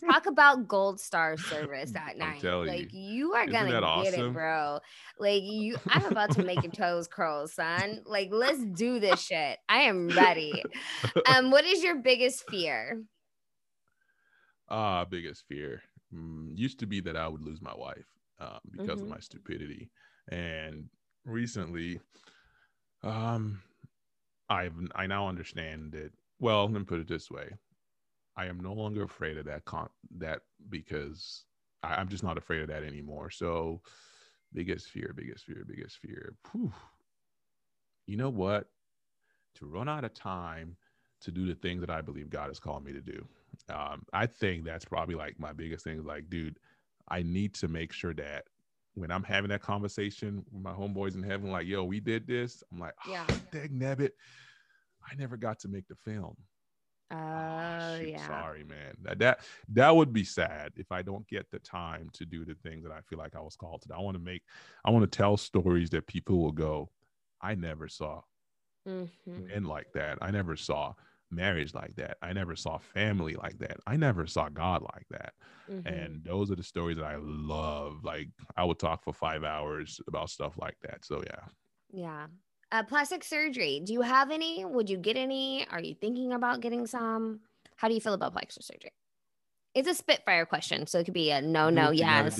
talk [LAUGHS] about gold star service that night. like you. you are Isn't gonna that get it, bro. Like you, I'm about to make your toes curl, son. Like let's do this shit. I am ready. [LAUGHS] Um, what is your biggest fear? Ah, biggest fear mm, used to be that I would lose my wife um, because Mhm. of my stupidity, and recently, um, I've I now understand that. Well, let me put it this way: I am no longer afraid of that con that because I, I'm just not afraid of that anymore. So, biggest fear, biggest fear, biggest fear. Whew. You know what? To run out of time to do the things that I believe God has called me to do um, I think that's probably like my biggest thing. Like, dude, I need to make sure that when I'm having that conversation with my homeboys in heaven, like, yo, we did this. I'm like, Yeah. oh, dang nabbit, I never got to make the film. Oh, Ah, shoot, yeah. sorry, man. That, that that would be sad if I don't get the time to do the things that I feel like I was called to. do. I want to make, I want to tell stories that people will go, I never saw Mhm. men like that. I never saw marriage like that. I never saw family like that. I never saw God like that. Mhm. And those are the stories that I love. Like I would talk for five hours about stuff like that. So yeah. yeah. Uh, plastic surgery. Do you have any? Would you get any? Are you thinking about getting some? How do you feel about plastic surgery? It's a spitfire question, so it could be a no, no, yes.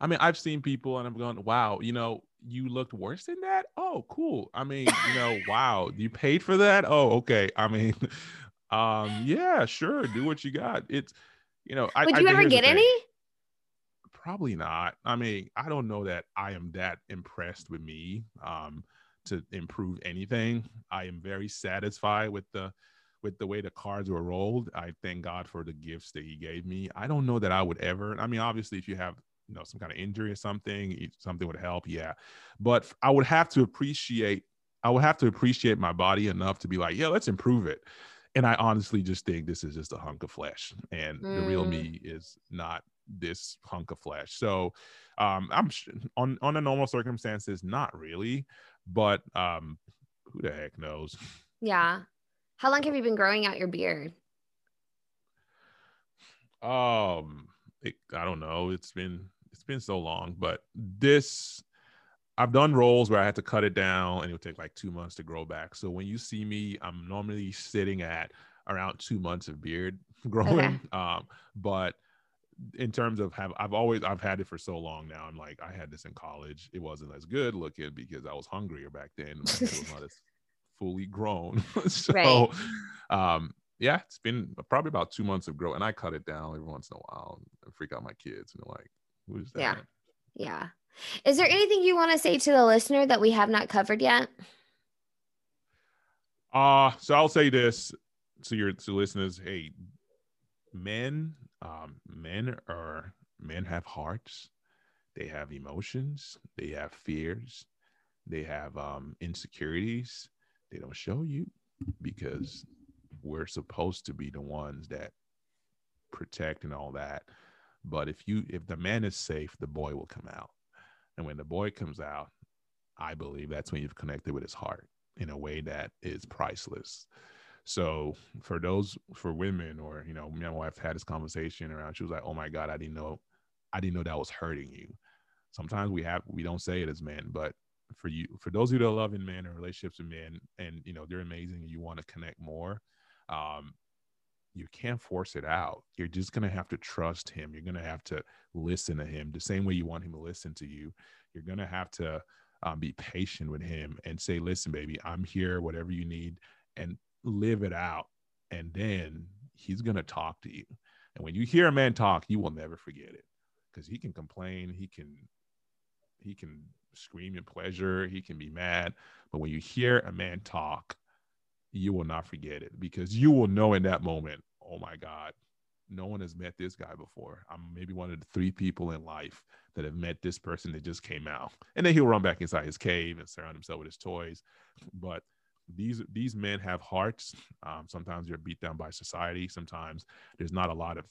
I mean, I've seen people and I'm going, wow, you know, you looked worse than that. Oh, cool. I mean, you know, [LAUGHS] wow, you paid for that. Oh, okay. I mean, [LAUGHS] um, yeah, sure, do what you got. It's, you know, would I, you I, ever get any? Probably not. I mean, I don't know that I am that impressed with me um, to improve anything. I am very satisfied with the with the way the cards were rolled. I thank God for the gifts that He gave me. I don't know that I would ever. I mean, obviously, if you have you know some kind of injury or something something would help yeah but i would have to appreciate i would have to appreciate my body enough to be like yeah let's improve it and i honestly just think this is just a hunk of flesh and mm. the real me mm. is not this hunk of flesh so um i'm on on a normal circumstances not really but um who the heck knows yeah how long have you been growing out your beard um it, i don't know it's been it's been so long, but this I've done roles where I had to cut it down and it would take like two months to grow back. So when you see me, I'm normally sitting at around two months of beard [LAUGHS] growing. Okay. Um, but in terms of have I've always I've had it for so long now. I'm like I had this in college. It wasn't as good looking because I was hungrier back then. it was not as fully grown. [LAUGHS] so right. um yeah, it's been probably about two months of growth, and I cut it down every once in a while and freak out my kids and they're like, Who's that? Yeah. Yeah. Is there anything you want to say to the listener that we have not covered yet? Uh, so I'll say this to your to listeners, hey, men, um, men are men have hearts, they have emotions, they have fears, they have um insecurities. They don't show you because we're supposed to be the ones that protect and all that. But if you if the man is safe, the boy will come out. And when the boy comes out, I believe that's when you've connected with his heart in a way that is priceless. So for those for women or you know, me and my wife had this conversation around. She was like, "Oh my God, I didn't know, I didn't know that was hurting you." Sometimes we have we don't say it as men, but for you, for those of you that love in men and relationships with men, and you know they're amazing, and you want to connect more, um, you can't force it out. You're just going to have to trust him. You're going to have to listen to him the same way you want him to listen to you. You're going to have to um, be patient with him and say, listen, baby, I'm here, whatever you need, and live it out. And then he's going to talk to you. And when you hear a man talk, you will never forget it because he can complain. He can, he can scream in pleasure. He can be mad. But when you hear a man talk, you will not forget it because you will know in that moment, oh my God, no one has met this guy before. I'm maybe one of the three people in life that have met this person that just came out. And then he'll run back inside his cave and surround himself with his toys. But these these men have hearts. Um, sometimes you're beat down by society. Sometimes there's not a lot of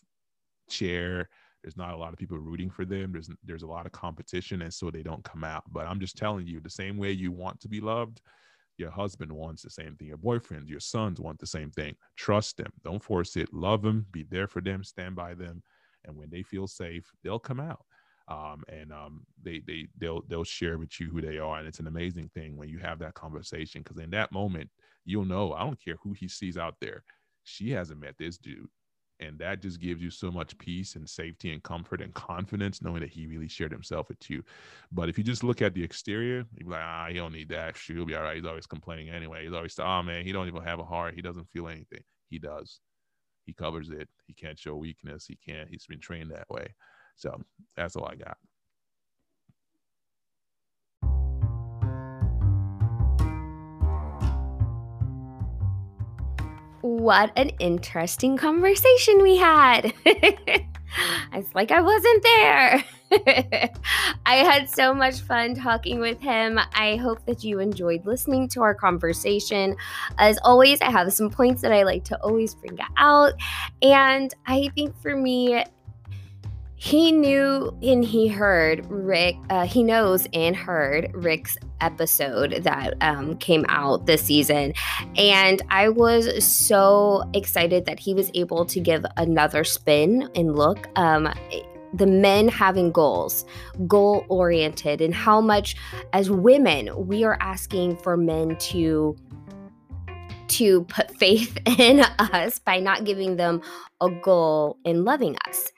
cheer. There's not a lot of people rooting for them. There's there's a lot of competition, and so they don't come out. But I'm just telling you, the same way you want to be loved, your husband wants the same thing. Your boyfriend, your sons want the same thing. Trust them. Don't force it. Love them. Be there for them. Stand by them. And when they feel safe, they'll come out. Um, and um, they they they'll they'll share with you who they are. And it's an amazing thing when you have that conversation because in that moment you'll know. I don't care who he sees out there. She hasn't met this dude and that just gives you so much peace and safety and comfort and confidence knowing that he really shared himself with you but if you just look at the exterior you're like ah he don't need that she'll be all right he's always complaining anyway he's always oh man he don't even have a heart he doesn't feel anything he does he covers it he can't show weakness he can't he's been trained that way so that's all i got what an interesting conversation we had. [LAUGHS] it's like I wasn't there. [LAUGHS] I had so much fun talking with him. I hope that you enjoyed listening to our conversation. As always, I have some points that I like to always bring out. And I think for me, he knew and he heard Rick, uh, he knows and heard Rick's episode that um, came out this season. And I was so excited that he was able to give another spin and look. Um, the men having goals, goal oriented, and how much as women we are asking for men to to put [LAUGHS] faith in us by not giving them a goal in loving us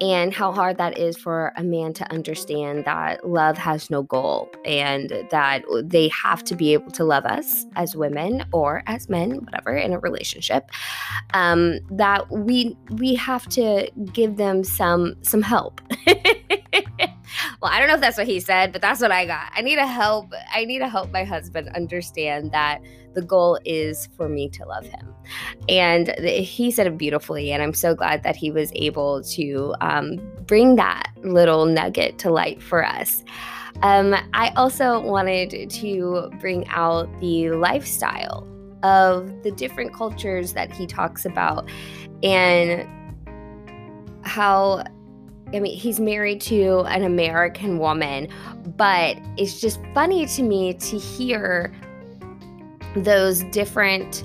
and how hard that is for a man to understand that love has no goal and that they have to be able to love us as women or as men whatever in a relationship um, that we we have to give them some some help [LAUGHS] well i don't know if that's what he said but that's what i got i need to help i need to help my husband understand that the goal is for me to love him. And he said it beautifully. And I'm so glad that he was able to um, bring that little nugget to light for us. Um, I also wanted to bring out the lifestyle of the different cultures that he talks about and how I mean, he's married to an American woman, but it's just funny to me to hear those different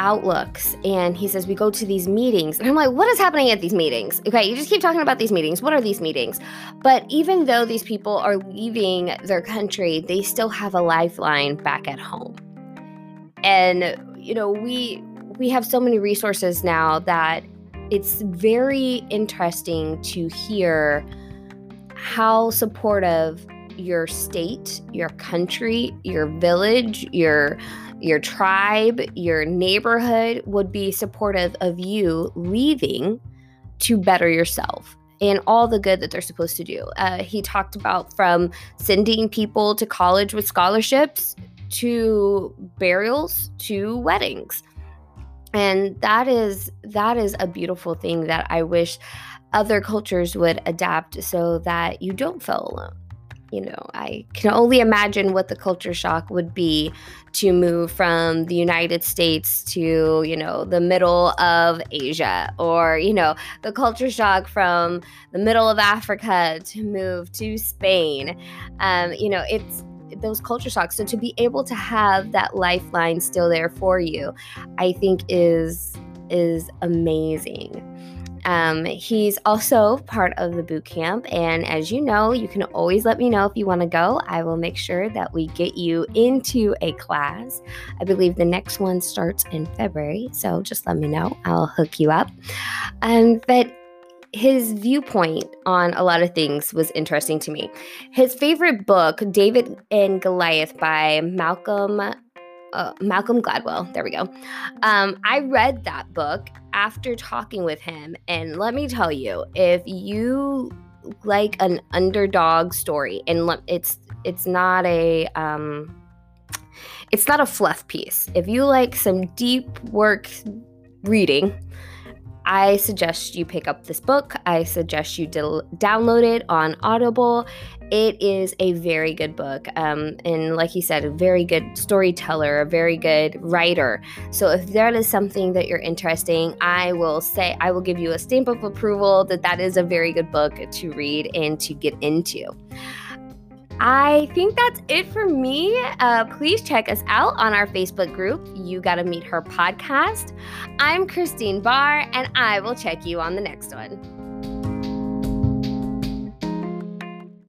outlooks. And he says we go to these meetings. And i'm like what is happening at these meetings? Okay you just keep talking about these meetings. What are these meetings? But even though these people are leaving their country they still have a lifeline back at home. And you know we we have so many resources now that it's very interesting to hear how supportive your state, your country, your village, your your tribe, your neighborhood would be supportive of you leaving to better yourself and all the good that they're supposed to do. Uh, he talked about from sending people to college with scholarships to burials to weddings. And that is that is a beautiful thing that I wish other cultures would adapt so that you don't feel alone you know, I can only imagine what the culture shock would be to move from the United States to, you know, the middle of Asia or, you know, the culture shock from the middle of Africa to move to Spain. Um, you know, it's those culture shocks. So to be able to have that lifeline still there for you, I think is is amazing. Um, he's also part of the boot camp. And as you know, you can always let me know if you want to go. I will make sure that we get you into a class. I believe the next one starts in February. So just let me know. I'll hook you up. Um, but his viewpoint on a lot of things was interesting to me. His favorite book, David and Goliath by Malcolm uh, Malcolm Gladwell. There we go. Um, I read that book after talking with him, and let me tell you, if you like an underdog story, and it's it's not a um, it's not a fluff piece. If you like some deep work reading, I suggest you pick up this book. I suggest you download it on Audible. It is a very good book. Um, and like you said, a very good storyteller, a very good writer. So if that is something that you're interested in, I will say, I will give you a stamp of approval that that is a very good book to read and to get into. I think that's it for me. Uh, please check us out on our Facebook group, You Gotta Meet Her podcast. I'm Christine Bahe, and I will check you on the next one.